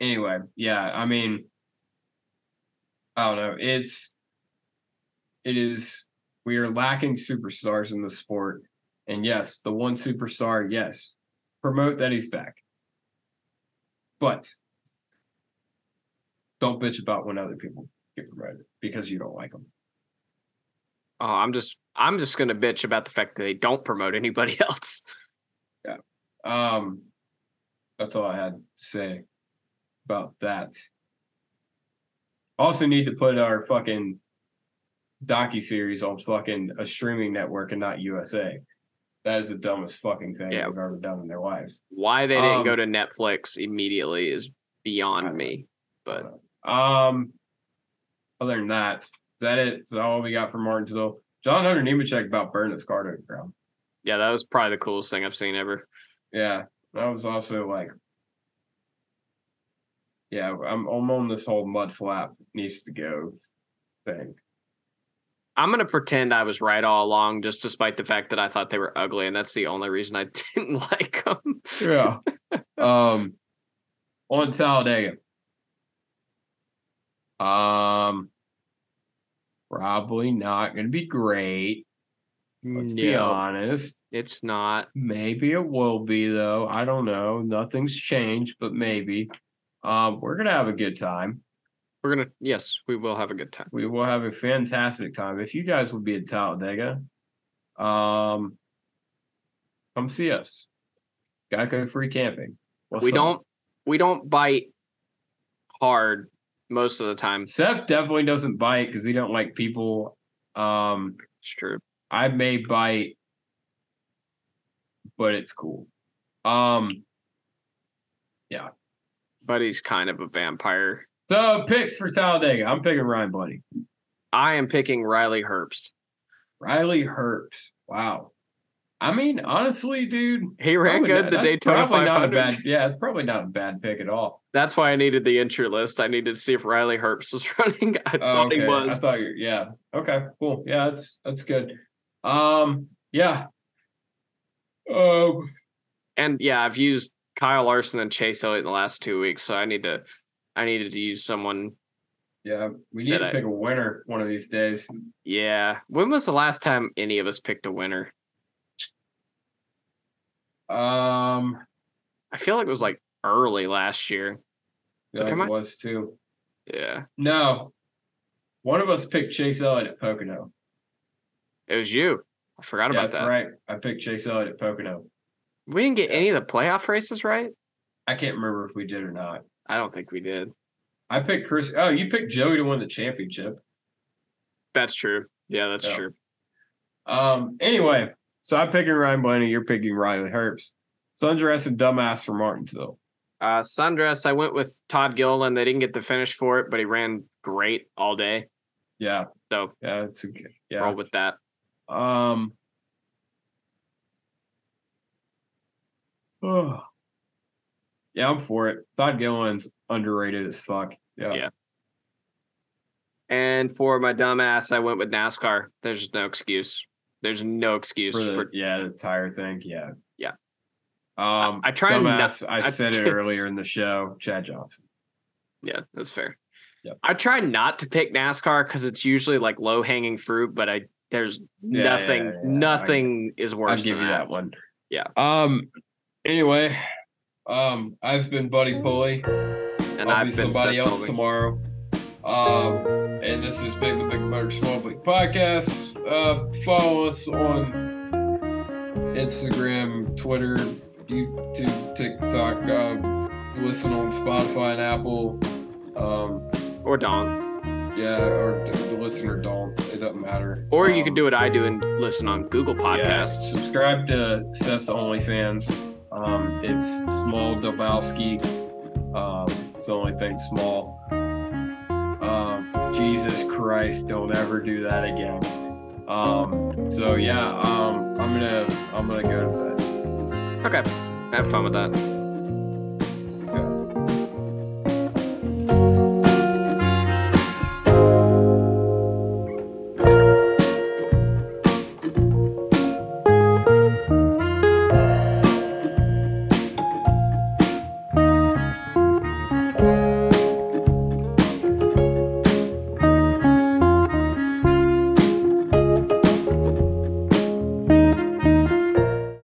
anyway, yeah, I mean I don't know. It's it is we are lacking superstars in the sport. And yes, the one superstar, yes, promote that he's back. But don't bitch about when other people get promoted because you don't like them. Oh, I'm just I'm just gonna bitch about the fact that they don't promote anybody else. Yeah. Um, that's all I had to say about that. Also, need to put our fucking docu series on fucking a streaming network and not USA. That is the dumbest fucking thing Yeah. they've ever done in their lives. Why they didn't go Um, to Netflix immediately is beyond me. But um, other than that, is that it? Is that all we got for Martinsville? John Hunter Nemechek about burning his car to the ground. yeah, that was probably the coolest thing I've seen ever. Yeah, that was also like, yeah, I'm, I'm on this whole mud flap needs to go thing. I'm gonna pretend I was right all along, just despite the fact that I thought they were ugly, and that's the only reason I didn't like them. Yeah. um, on Talladega, Um, probably not going to be great. Let's be honest. it's not. Maybe it will be though. I don't know. Nothing's changed, but maybe. Um, we're gonna have a good time. We're gonna yes, we will have a good time. We will have a fantastic time. If you guys will be at Talladega, um, come see us. Geico free camping. What's we up? don't we don't bite hard most of the time. Seth definitely doesn't bite because he don't like people. Um, It's true. I may bite, but it's cool. Um, yeah, But he's kind of a vampire. So picks for Talladega. I'm picking Ryan Blaney. I am picking Riley Herbst. Riley Herbst. Wow. I mean, honestly, dude, He ran good not- the Daytona probably not a 500. bad. Yeah, it's probably not a bad pick at all. That's why I needed the entry list. I needed to see if Riley Herbst was running. I Oh, thought okay, he I thought you. Yeah. Okay. Cool. Yeah, that's that's good. Um. Yeah. Um. and yeah, I've used Kyle Larson and Chase Elliott in the last two weeks, so I need to I needed to use someone. Yeah, we need to I- pick a winner one of these days. Yeah. When was the last time any of us picked a winner? Um. I feel like it was like early last year. Yeah, like it I- was too. Yeah. No. One of us picked Chase Elliott at Pocono. It was you. I forgot Yeah, about that's that. right. I picked Chase Elliott at Pocono. We didn't get Yeah. any of the playoff races right? I can't remember if we did or not. I don't think we did. I picked Chris. Oh, you picked Joey to win the championship. That's true. Yeah, that's Yeah. true. Um. Anyway, so I'm picking Ryan Blaney. You're picking Riley Herbst. Sundress and dumbass for Martinsville. Uh Sundress, I went with Todd Gilliland. They didn't get the finish for it, but he ran great all day. Yeah. So Yeah. It's a, yeah. roll with that. Um. Oh. Yeah, I'm for it. Todd Gilliland's underrated as fuck. Yeah. Yeah. And for my dumbass, I went with NASCAR. There's no excuse. There's no excuse For the, for yeah, the tire thing. Yeah. Yeah. Um, I try and not- dumbass, I I- said it earlier in the show. Chad Johnston. Yeah, that's fair. Yep. I try not to pick NASCAR because it's usually like low hanging fruit, but I there's Yeah, nothing, yeah, yeah, I- nothing is worse. I'll give than you that. that one. Yeah. Um. Anyway, um, I've been Buddy Pulley. And I'll I've be been somebody Seth else Colby. tomorrow. Um, and this is Big the Big Motor Small Big Podcast. Uh, follow us on Instagram, Twitter, YouTube, TikTok. Uh, listen on Spotify and Apple. Um, or Dawn. yeah, or the, the listener don't. It doesn't matter. Or you Um, can do what I do and listen on Google yeah, Podcasts. subscribe to Seth's OnlyFans. Um, it's Small Dolbowski. Um, it's the only thing small. Um, Jesus Christ, don't ever do that again. Um, so yeah, um, I'm gonna I'm gonna go to bed. Okay. Have fun with that.